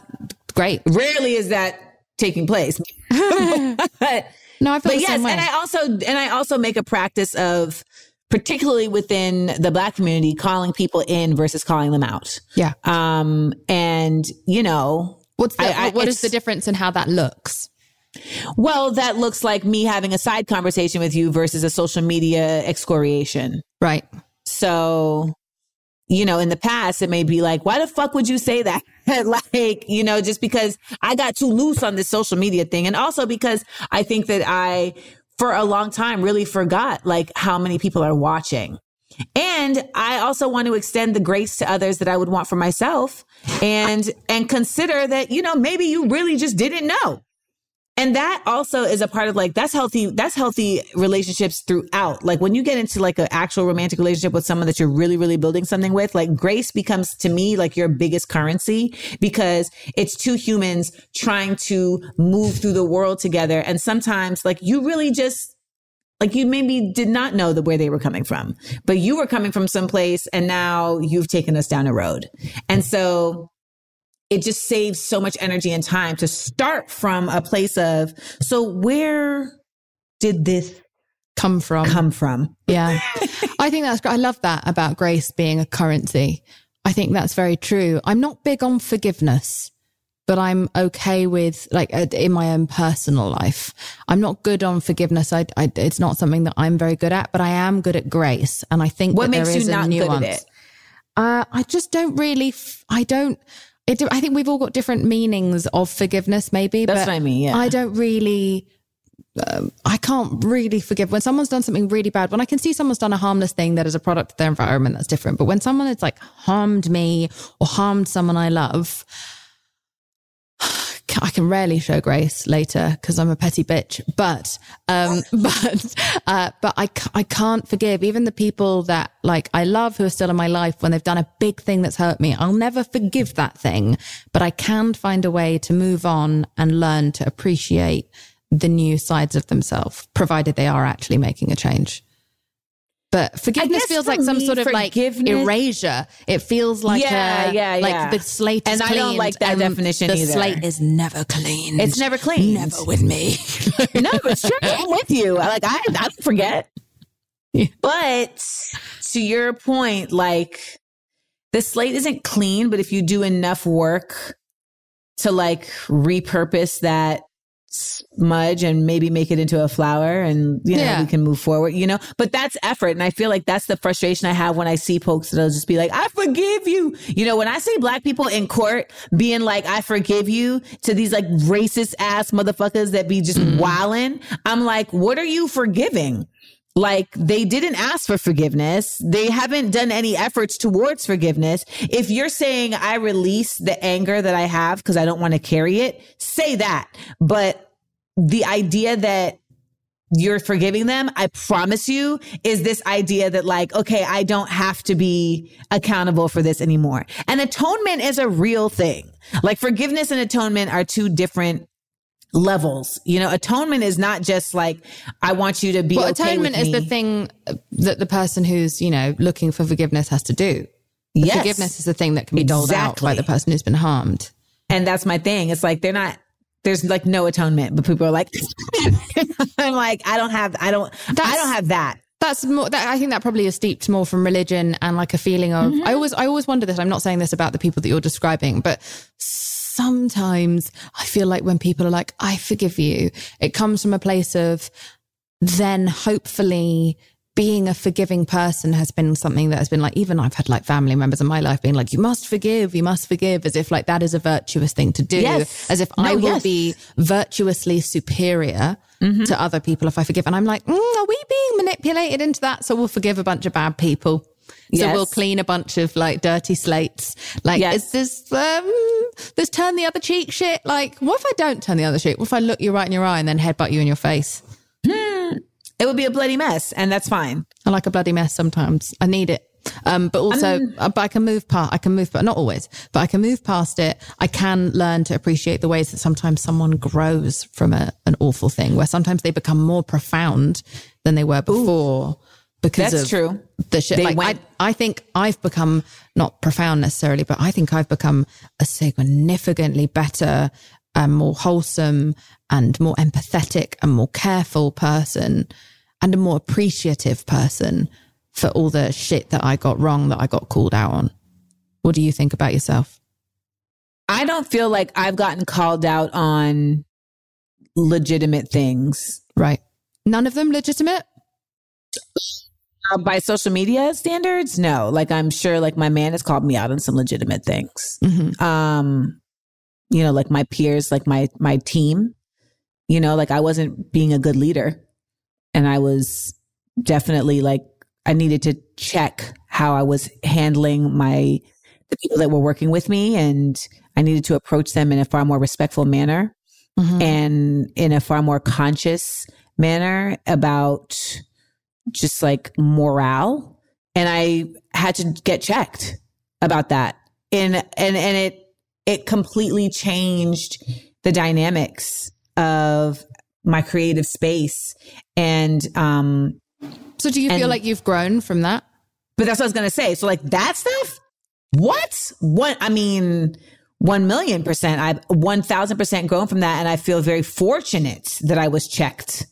great. Rarely is that taking place. [laughs] [laughs] But, no i feel but yes and i also and i also make a practice of particularly within the black community calling people in versus calling them out. Yeah. Um and you know what's the, I, I, what is the difference in how that looks? Well, that looks like me having a side conversation with you versus a social media excoriation. Right. So, you know, in the past, it may be like, why the fuck would you say that? [laughs] like, you know, just because I got too loose on this social media thing. And also because I think that I, for a long time, really forgot like how many people are watching. And I also want to extend the grace to others that I would want for myself and, and consider that, you know, maybe you really just didn't know and that also is a part of like that's healthy that's healthy relationships throughout. Like when you get into like an actual romantic relationship with someone that you're really really building something with like grace becomes to me like your biggest currency because it's two humans trying to move through the world together. And sometimes like you really just like you maybe did not know the where they were coming from but you were coming from someplace and now you've taken us down a road. And so it just saves so much energy and time to start from a place of, so where did this come from? Come from. Yeah. I think that's, great I love that about grace being a currency. I think that's very true. I'm not big on forgiveness, but I'm okay with like uh, in my own personal life. I'm not good on forgiveness. I, I, it's not something that I'm very good at, but I am good at grace. And I think what makes you not good at it? Uh, I just don't really, f- I don't, it, I think we've all got different meanings of forgiveness, maybe. That's what I mean. Yeah. I don't really. Um, I can't really forgive when someone's done something really bad. When I can see someone's done a harmless thing that is a product of their environment, that's different. But when someone has like harmed me or harmed someone I love, I can rarely show grace later because I'm a petty bitch. But, um, [laughs] but, uh, but I, I can't forgive even the people that like I love who are still in my life when they've done a big thing that's hurt me. I'll never forgive that thing, but I can find a way to move on and learn to appreciate the new sides of themselves, provided they are actually making a change. But forgiveness feels like some sort of like erasure. It feels like yeah, uh, a, yeah, like yeah. the slate and is I don't like that definition the either. slate is never clean. It's never clean. Never with me. [laughs] no, it's true. I'm with you. Like I, I don't forget. But to your point, like the slate isn't clean, but if you do enough work to like repurpose that smudge and maybe make it into a flower and you know Yeah. we can move forward you know but that's effort and i feel like that's the frustration i have when i see folks that'll just be like i forgive you you know when i see black people in court being like i forgive you to these like racist ass motherfuckers that be just mm-hmm. wilding i'm like what are you forgiving like they didn't ask for forgiveness. They haven't done any efforts towards forgiveness. If you're saying I release the anger that I have because I don't want to carry it, say that. But the idea that you're forgiving them, I promise you, is this idea that like, okay, I don't have to be accountable for this anymore. And atonement is a real thing. Like forgiveness and atonement are two different levels. You know, atonement is not just like, I want you to be well, okay atonement is the thing that the person who's you know looking for forgiveness has to do. Yes. Forgiveness is the thing that can be doled out by the person who's been harmed. And that's my thing. It's like they're not there's like no atonement, but people are like [laughs] I'm like, I don't have I don't I don't have that. That's more. That, I think that probably is steeped more from religion and like a feeling of. I mm-hmm. always, I always wonder this. I'm not saying this about the people that you're describing, but sometimes I feel like when people are like, "I forgive you," it comes from a place of then hopefully being a forgiving person has been something that has been like even I've had like family members in my life being like, "You must forgive, you must forgive," as if like that is a virtuous thing to do, Yes. as if No, I will yes. be virtuously superior to other people if I forgive. And I'm like, mm, are we being manipulated into that? So we'll forgive a bunch of bad people. So Yes. we'll clean a bunch of like dirty slates. Like, Yes. is this, um, this turn the other cheek shit? Like, what if I don't turn the other cheek? What if I look you right in your eye and then headbutt you in your face? It would be a bloody mess, and that's fine. I like a bloody mess sometimes. I need it. Um, but also, uh, but I can move past, I can move, but not always, but I can move past it. I can learn to appreciate the ways that sometimes someone grows from a, an awful thing where sometimes they become more profound than they were before because That's of true. the shit. They like went- I, I think I've become not profound necessarily, but I think I've become a significantly better and more wholesome and more empathetic and more careful person and a more appreciative person for all the shit that I got wrong that I got called out on. What do you think about yourself? I don't feel like I've gotten called out on legitimate things Right. None of them legitimate? Uh, by social media standards. No, like I'm sure, like my man has called me out on some legitimate things. Mhm. um you know like my peers like my my team you know like i wasn't being a good leader and i was definitely like i needed to check how i was handling my the people that were working with me and i needed to approach them in a far more respectful manner mm-hmm. and in a far more conscious manner about just like morale. And I had to get checked about that. And, and, and it, it completely changed the dynamics of my creative space. And, um, so do you and, feel like you've grown from that? But that's what I was going to say. So like that stuff, what? What? I mean, 1 million percent. I've 1000 percent grown from that. And I feel very fortunate that I was checked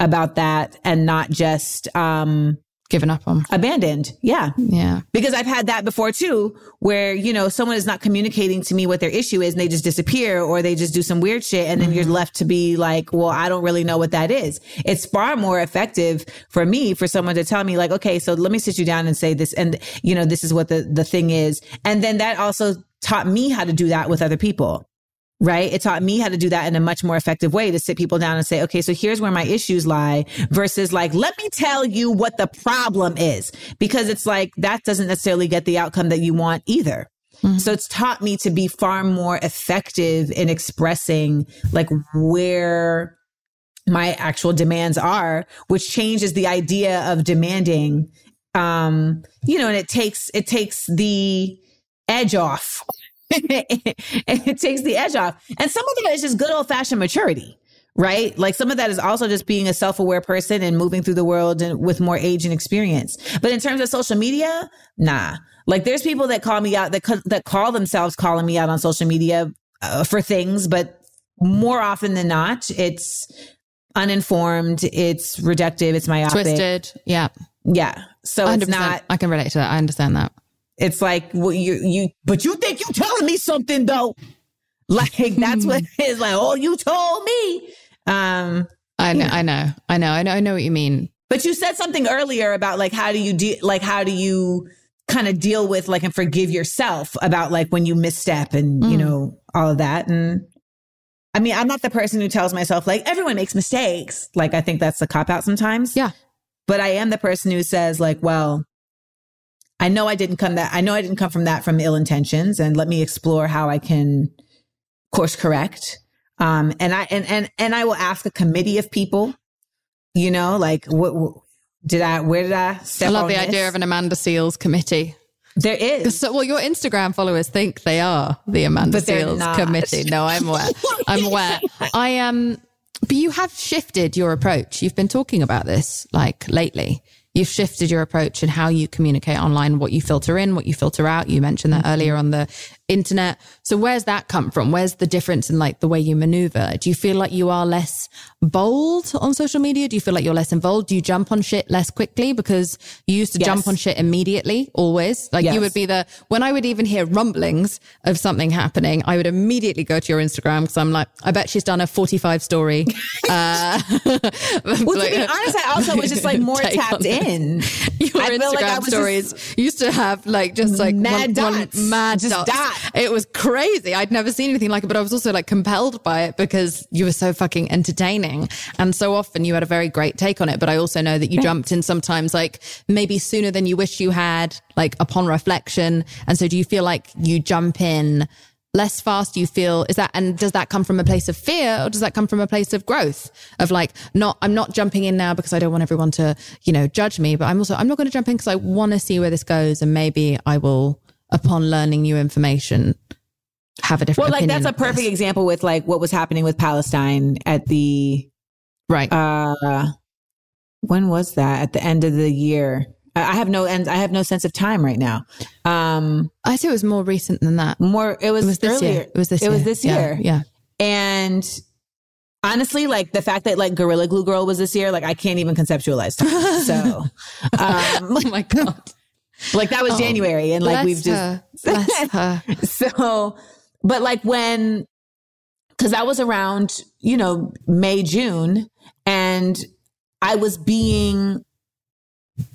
about that and not just, um, given up on. Abandoned. Yeah. Yeah. Because i've had that before too where you know someone is not communicating to me what their issue is and they just disappear or they just do some weird shit and then mm-hmm. you're left to be like well i don't really know what that is. It's far more effective for me for someone to tell me like okay so let me sit you down and say this and you know this is what the the thing is. And then that also taught me how to do that with other people right? It taught me how to do that in a much more effective way to sit people down and say, okay, so here's where my issues lie versus like, let me tell you what the problem is because it's like that doesn't necessarily get the outcome that you want either. Mm-hmm. So it's taught me to be far more effective in expressing like where my actual demands are, which changes the idea of demanding. Um, you know, and it takes, it takes the edge off [laughs] it takes the edge off. And some of that is just good old fashioned maturity, right? Like some of that is also just being a self aware person and moving through the world and with more age and experience. But in terms of social media, nah. Like there's people that call me out that that call themselves calling me out on social media uh, for things, but more often than not, it's uninformed, it's reductive, it's myopic, twisted. Yeah, yeah. So it's not. I can relate to that. I understand that. It's like, well, you, you, but you think you telling me something though. Like [laughs] that's what it is like. Oh, you told me. Um, I know, I know, I know, I know, I know what you mean. But you said something earlier about like, how do you de- like, how do you kind of deal with like and forgive yourself about like when you misstep and, mm. you know, all of that. And I mean, I'm not the person who tells myself like everyone makes mistakes. Like, I think that's a cop out sometimes. Yeah. But I am the person who says like, well, I know I didn't come that I know I didn't come from that from ill intentions and let me explore how I can course correct. Um, and I, and, and, and I will ask a committee of people, you know, like what, what did I, where did I step I love the this? idea of an Amanda Seales committee. There is. So, well, your Instagram followers think they are the Amanda but Seales committee. No, I'm aware. I'm [laughs] aware. I am, um, but you have shifted your approach. You've been talking about this like lately you've shifted your approach and how you communicate online, what you filter in, what you filter out. You mentioned that mm-hmm. earlier on the internet. So where's that come from? Where's the difference in like the way you maneuver? Do you feel like you are less bold on social media? Do you feel like you're less involved? Do you jump on shit less quickly because you used to yes. jump on shit immediately always? Like yes. you would be the, when I would even hear rumblings of something happening, I would immediately go to your Instagram because I'm like, I bet she's done a 45 story. [laughs] uh, [laughs] well, to be honest, I also was just like more [laughs] tapped in. Your I Instagram like stories just, used to have like just like mad one, dots. One mad just dots. dots. [laughs] It was crazy. I'd never seen anything like it, but I was also like compelled by it because you were so fucking entertaining. And so often you had a very great take on it. But I also know that you jumped in sometimes like maybe sooner than you wish you had, like upon reflection. And so do you feel like you jump in less fast you feel is that and does that come from a place of fear or does that come from a place of growth of like not i'm not jumping in now because i don't want everyone to you know judge me but i'm also i'm not going to jump in because i want to see where this goes and maybe i will upon learning new information have a different well like that's a perfect this. example with like what was happening with palestine at the right uh when was that at the end of the year I have no end. I have no sense of time right now. Um, I say it was more recent than that. More. It was, it was this earlier. Year. It was this. It year. was this year. Yeah. yeah. And honestly, like the fact that like Gorilla Glue Girl was this year, like I can't even conceptualize. Time. [laughs] So, um, oh my god. Like that was oh, January and like we've just [laughs] so but like when cuz that was around, you know, May June and I was being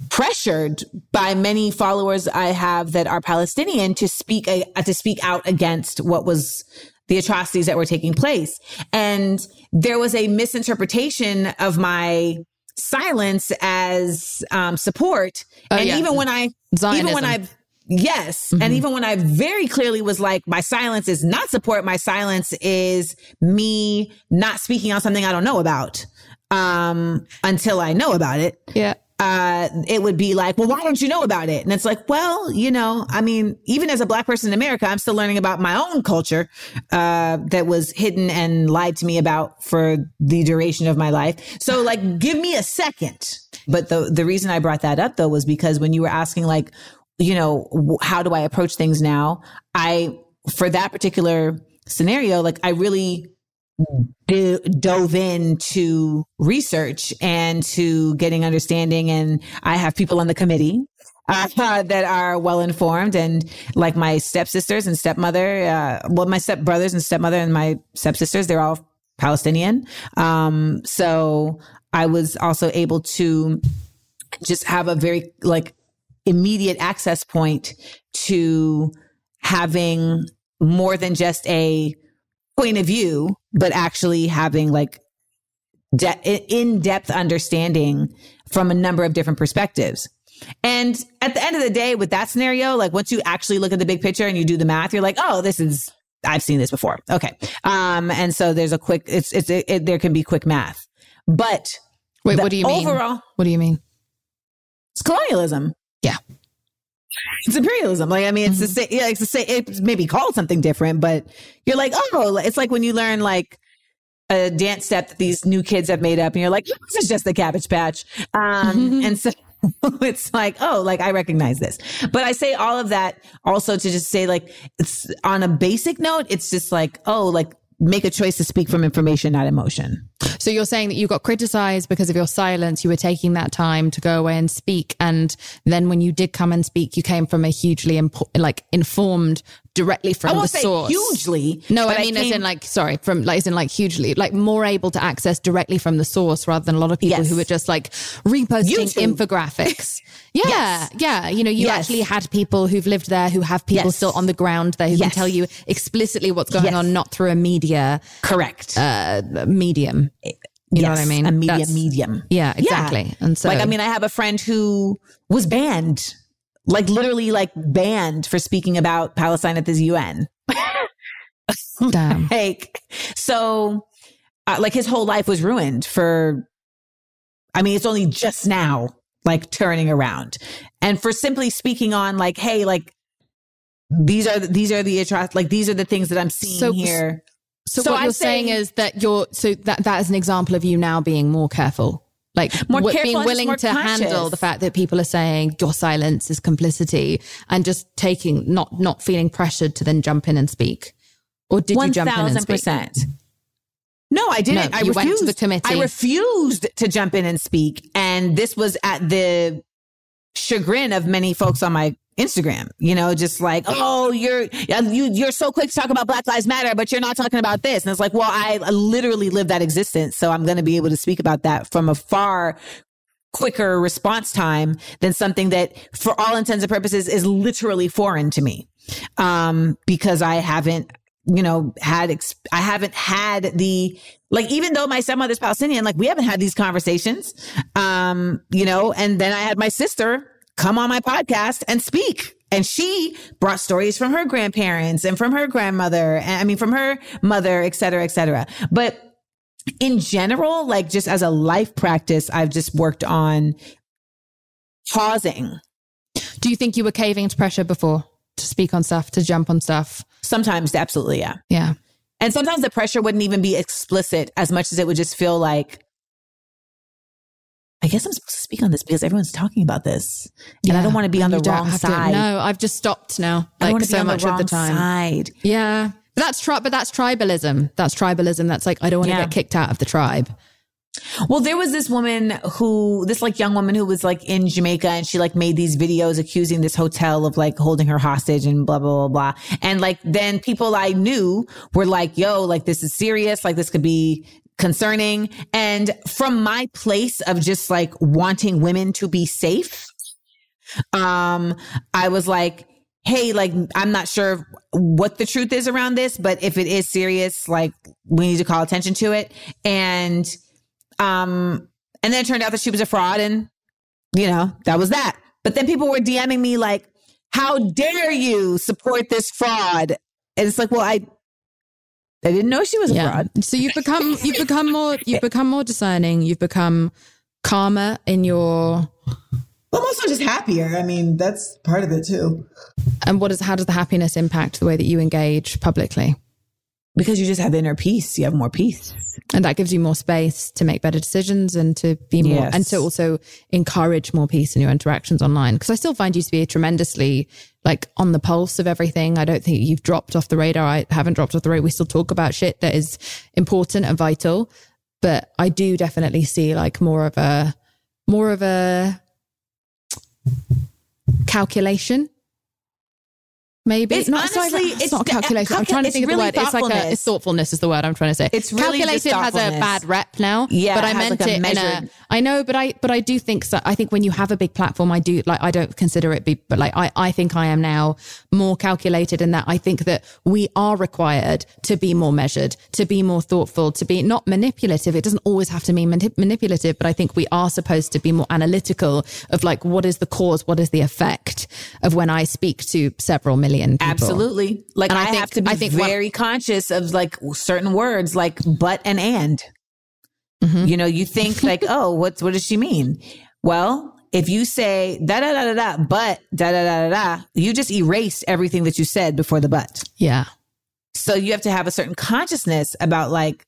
pressured by many followers I have that are Palestinian to speak a, to speak out against what was the atrocities that were taking place. And there was a misinterpretation of my silence as um, support. Oh, and yeah. even when I Zionism. even when I Yes. Mm-hmm. And even when I very clearly was like, my silence is not support, my silence is me not speaking on something I don't know about um, until I know about it. Yeah. Uh, it would be like, well, why don't you know about it? And it's like, well, you know, I mean, even as a black person in America, I'm still learning about my own culture, uh, that was hidden and lied to me about for the duration of my life. So like, give me a second. But the, the reason I brought that up though was because when you were asking like, you know, how do I approach things now? I, for that particular scenario, like I really do, dove into research and to getting understanding. And I have people on the committee [laughs] uh, that are well informed and like my stepsisters and stepmother, uh, well, my stepbrothers and stepmother and my stepsisters, they're all Palestinian. Um, so I was also able to just have a very like immediate access point to having more than just a point of view, but actually having like de- in depth understanding from a number of different perspectives. And at the end of the day, with that scenario, like once you actually look at the big picture and you do the math, you're like, oh, this is, I've seen this before. Okay. Um, and so there's a quick, it's, it's, it, it, there can be quick math. But wait, what do you mean? Overall, what do you mean? It's colonialism. Yeah. It's imperialism. Like, I mean, it's mm-hmm. the same, yeah, it's the same, it may be called something different, but you're like, oh, it's like when you learn like a dance step that these new kids have made up and you're like, this is just the cabbage patch. Um, mm-hmm. and so [laughs] it's like, oh, like I recognize this. But I say all of that also to just say like, it's on a basic note, it's just like, oh, like make a choice to speak from information, not emotion. So you're saying that you got criticized because of your silence. You were taking that time to go away and speak. And then when you did come and speak, you came from a hugely impo- like informed directly from the source. Hugely. No, I mean, came, as in like, sorry, from like, as in like hugely, like more able to access directly from the source rather than a lot of people yes. who are just like reposting YouTube. infographics. [laughs] yeah. Yes. Yeah. You know, you yes. actually had people who've lived there who have people still on the ground there who can tell you explicitly what's going on, not through a media. Correct. Uh, medium. You yes, know what I mean? A media That's, medium. Yeah, exactly. Yeah. And so, like, I mean, I have a friend who was banned like literally like banned for speaking about Palestine at the UN. [laughs] Damn. like, so, uh, like his whole life was ruined for, I mean, it's only just now, like turning around. And for simply speaking on like, hey, like, these are, the, these are the, like, these are the things that I'm seeing so, here. So, so what I you're say, saying is that you're, so that, that is an example of you now being more careful like more w- being willing to conscious. handle the fact that people are saying your silence is complicity and just taking not not feeling pressured to then jump in and speak or did 1, you jump in and speak percent no, I didn't. No, I refused. Went to the committee. I refused to jump in and speak. And this was at the chagrin of many folks on my Instagram, you know, just like, oh, you're you you're so quick to talk about Black Lives Matter, but you're not talking about this. And it's like, well, I literally live that existence, so I'm going to be able to speak about that from a far quicker response time than something that, for all intents and purposes, is literally foreign to me, um, because I haven't you know, had, I haven't had the, like, even though my stepmother's Palestinian, like, we haven't had these conversations, um, you know, and then I had my sister come on my podcast and speak. And she brought stories from her grandparents and from her grandmother, and I mean, from her mother, et cetera, et cetera. But in general, like just as a life practice, I've just worked on pausing. Do you think you were caving to pressure before to speak on stuff, to jump on stuff? Sometimes, absolutely, yeah. Yeah. And sometimes the pressure wouldn't even be explicit as much as it would just feel like, I guess I'm supposed to speak on this because everyone's talking about this, and yeah, I don't want to be on the wrong side. To, no, I've just stopped now. Like I want to so be on much the wrong of the time. Side. Yeah, but that's tri- but that's tribalism. That's tribalism. That's like I don't want to yeah. get kicked out of the tribe. Well, there was this woman who, this like young woman who was like in Jamaica and she like made these videos accusing this hotel of like holding her hostage and blah, blah, blah, blah. And like then people I knew were like, yo, like this is serious. Like this could be concerning. And from my place of just like wanting women to be safe, um, I was like, Hey, like, I'm not sure what the truth is around this, but if it is serious, like, we need to call attention to it. And, um, and then it turned out that she was a fraud and, you know, that was that. But then people were DMing me like, how dare you support this fraud? And it's like, well, I I didn't know she was a Yeah. fraud. So you've become [laughs] you've become more you've become more discerning. You've become calmer in your I'm also just happier. I mean, that's part of it too. and what is how does the happiness impact the way that you engage publicly? Because you just have inner peace. You have more peace. And that gives you more space to make better decisions and to be more Yes. and to also encourage more peace in your interactions online. Because I still find you to be tremendously like on the pulse of everything. I don't think you've dropped off the radar. I haven't dropped off the radar. We still talk about shit that is important and vital. But I do definitely see like more of a more of a calculation. Maybe It's not, honestly- it's, it's not the- uh, calculation. I'm trying to think of the word. It's like a thoughtfulness. it's thoughtfulness is the word I'm trying to say. It's really calculated has a bad rep now. Yeah, but I meant like it in a. measured- I know, but I but I do think so. I think when you have a big platform, I do like I don't consider it be, but like I I think I am now more calculated in that I think that we are required to be more measured, to be more thoughtful, to be not manipulative. It doesn't always have to mean manip- manipulative, but I think we are supposed to be more analytical of like what is the cause, what is the effect of when I speak to several million people. Absolutely. Like And I, I think- have to be I think one- very conscious of like certain words like but and and. Mm-hmm. You know, you think [laughs] like, oh, what what does she mean? Well, if you say da da da da da, but da da da da da, you just erased everything that you said before the but. Yeah. So you have to have a certain consciousness about like,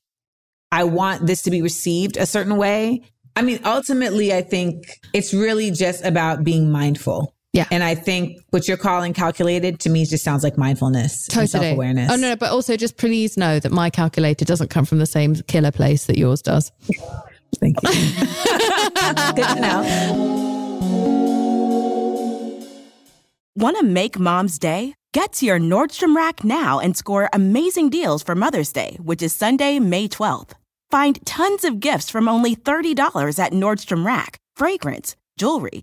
I want this to be received a certain way. I mean, ultimately, I think it's really just about being mindful. Yeah. And I think what you're calling calculated to me just sounds like mindfulness and Totally. self awareness. Oh no, no, but also just please know that my calculator doesn't come from the same killer place that yours does. [laughs] Thank you. [laughs] Good to know. Want to make mom's day? Get to your Nordstrom Rack now and score amazing deals for Mother's Day, which is Sunday, May 12th. Find tons of gifts from only $30 at Nordstrom Rack fragrance, jewelry,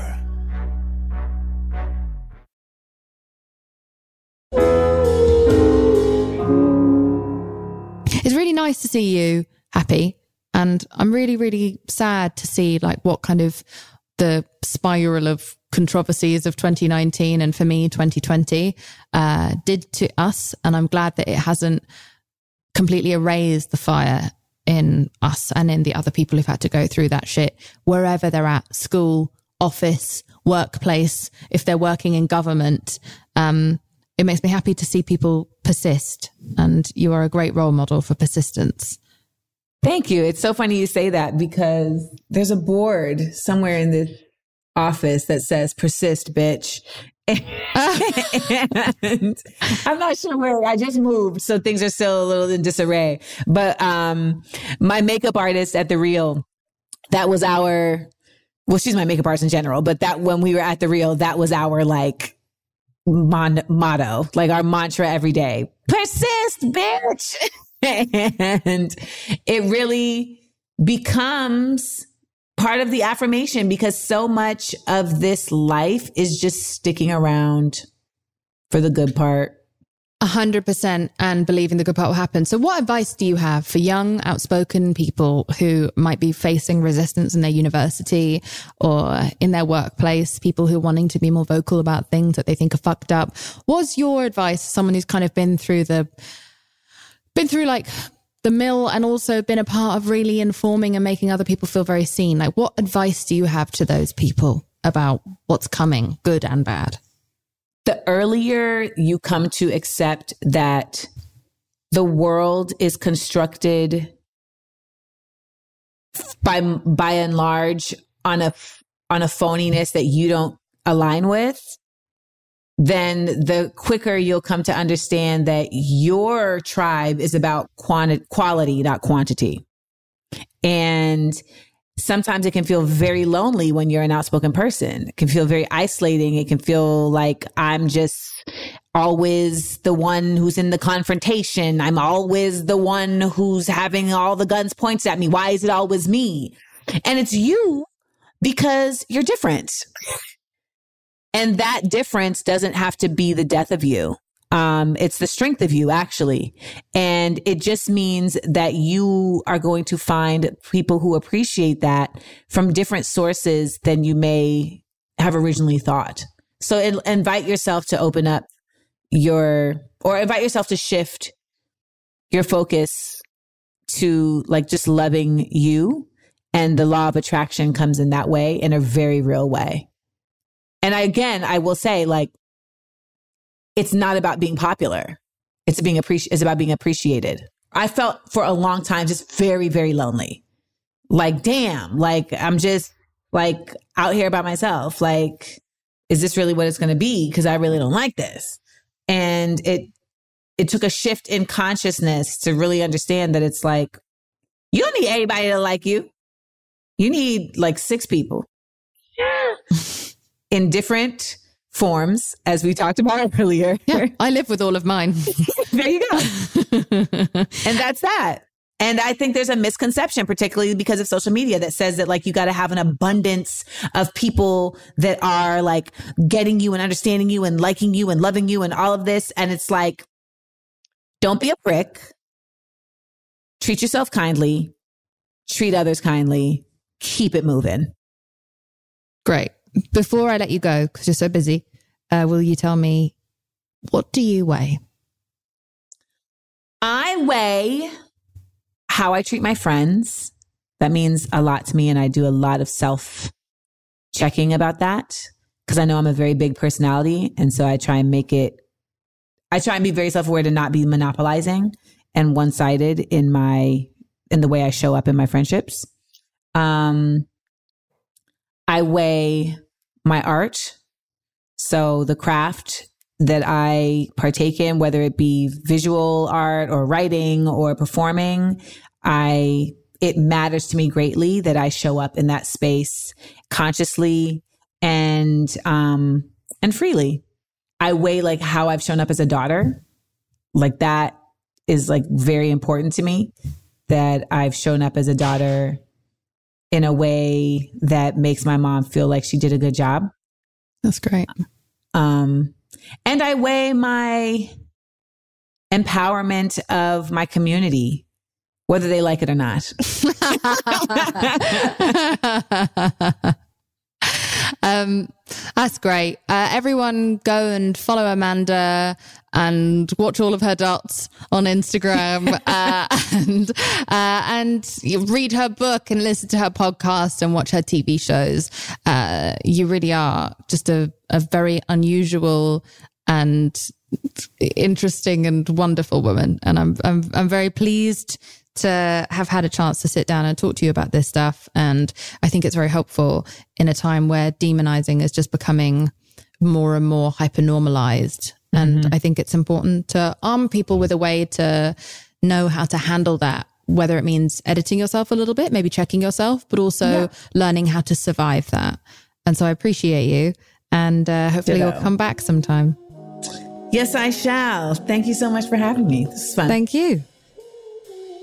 It's really nice to see you happy. And I'm really, really sad to see like what kind of the spiral of controversies of 2019 and for me 2020 uh, did to us. And I'm glad that it hasn't completely erased the fire in us and in the other people who've had to go through that shit wherever they're at school, office, workplace, if they're working in government. Um, it makes me happy to see people persist. And you are a great role model for persistence. Thank you. It's so funny you say that because there's a board somewhere in the office that says persist, bitch. [laughs] and I'm not sure where I just moved, so things are still a little in disarray. But um my makeup artist at the Real, that was our well, she's my makeup artist in general, but that when we were at the Real, that was our like mon- motto, like our mantra every day. Persist, bitch. [laughs] and it really becomes part of the affirmation because so much of this life is just sticking around for the good part. A hundred percent and believing the good part will happen. So what advice do you have for young, outspoken people who might be facing resistance in their university or in their workplace, people who are wanting to be more vocal about things that they think are fucked up? What's your advice? Someone who's kind of been through the, been through like the mill and also been a part of really informing and making other people feel very seen. Like what advice do you have to those people about what's coming, good and bad? The earlier you come to accept that the world is constructed by by and large on a on a phoniness that you don't align with then the quicker you'll come to understand that your tribe is about quanti- quality not quantity. And sometimes it can feel very lonely when you're an outspoken person. It can feel very isolating. It can feel like I'm just always the one who's in the confrontation. I'm always the one who's having all the guns pointed at me. Why is it always me? And it's you because you're different. And that difference doesn't have to be the death of you. Um, it's the strength of you, actually. And it just means that you are going to find people who appreciate that from different sources than you may have originally thought. So it, invite yourself to open up your, or invite yourself to shift your focus to like just loving you. And the law of attraction comes in that way in a very real way. And I, again, I will say like, it's not about being popular. It's being appreciated. It's about being appreciated. I felt for a long time just very, very lonely. Like, damn, like I'm just like out here by myself. Like, is this really what it's going to be? Cause I really don't like this. And it, it took a shift in consciousness to really understand that it's like, you don't need anybody to like you. You need like six people [gasps] in different forms, as we talked about [laughs] earlier. Yeah, I live with all of mine. [laughs] there you go. [laughs] and that's that. And I think there's a misconception, particularly because of social media that says that like you got to have an abundance of people that are like getting you and understanding you and liking you and loving you and all of this. And it's like, don't be a prick. Treat yourself kindly. Treat others kindly. Keep it moving. Great. Before I let you go, because you're so busy, uh, will you tell me what do you weigh? I weigh how I treat my friends. That means a lot to me. And I do a lot of self checking about that because I know I'm a very big personality. And so I try and make it, I try and be very self aware to not be monopolizing and one sided in my, in the way I show up in my friendships. Um, I weigh my art. So the craft that I partake in, whether it be visual art or writing or performing, I, it matters to me greatly that I show up in that space consciously and, um, and freely. I weigh like how I've shown up as a daughter. Like that is like very important to me that I've shown up as a daughter in a way that makes my mom feel like she did a good job. That's great. Um, and I weigh my empowerment of my community, whether they like it or not. [laughs] [laughs] [laughs] um, that's great. Uh, everyone go and follow Amanda and watch all of her dots on Instagram [laughs] uh, and uh, and read her book and listen to her podcast and watch her TV shows. Uh, you really are just a, a very unusual and interesting and wonderful woman, and I'm I'm I'm very pleased to have had a chance to sit down and talk to you about this stuff. And I think it's very helpful in a time where demonizing is just becoming more and more hyper normalized. And mm-hmm. I think it's important to arm people with a way to know how to handle that, whether it means editing yourself a little bit, maybe checking yourself, but also yeah. learning how to survive that. And so I appreciate you. And uh, hopefully Ditto. you'll come back sometime. Yes, I shall. Thank you so much for having me. This is fun. Thank you.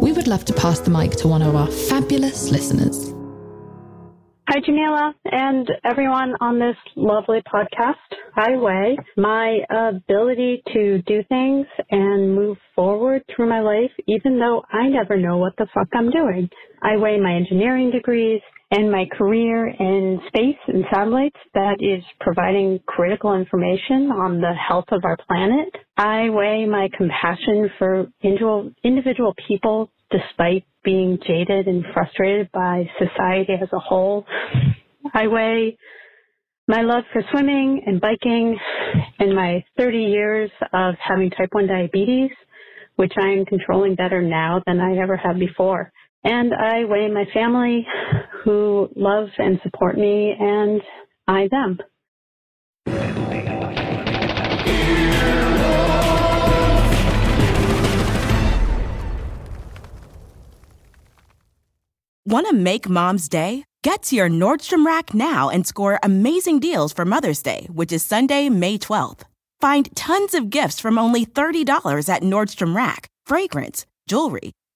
we would love to pass the mic to one of our fabulous listeners. Hi, Jameela, and everyone on this lovely podcast. I weigh my ability to do things and move forward through my life, even though I never know what the fuck I'm doing. I weigh my engineering degrees and my career in space and satellites that is providing critical information on the health of our planet. I weigh my compassion for individual, people despite being jaded and frustrated by society as a whole. I weigh my love for swimming and biking and my 30 years of having type 1 diabetes, which I am controlling better now than I ever have before. And I weigh my family who love and support me and I them. Want to make mom's day? Get to your Nordstrom Rack now and score amazing deals for Mother's Day, which is Sunday, May 12th. Find tons of gifts from only $30 at Nordstrom Rack fragrance, jewelry,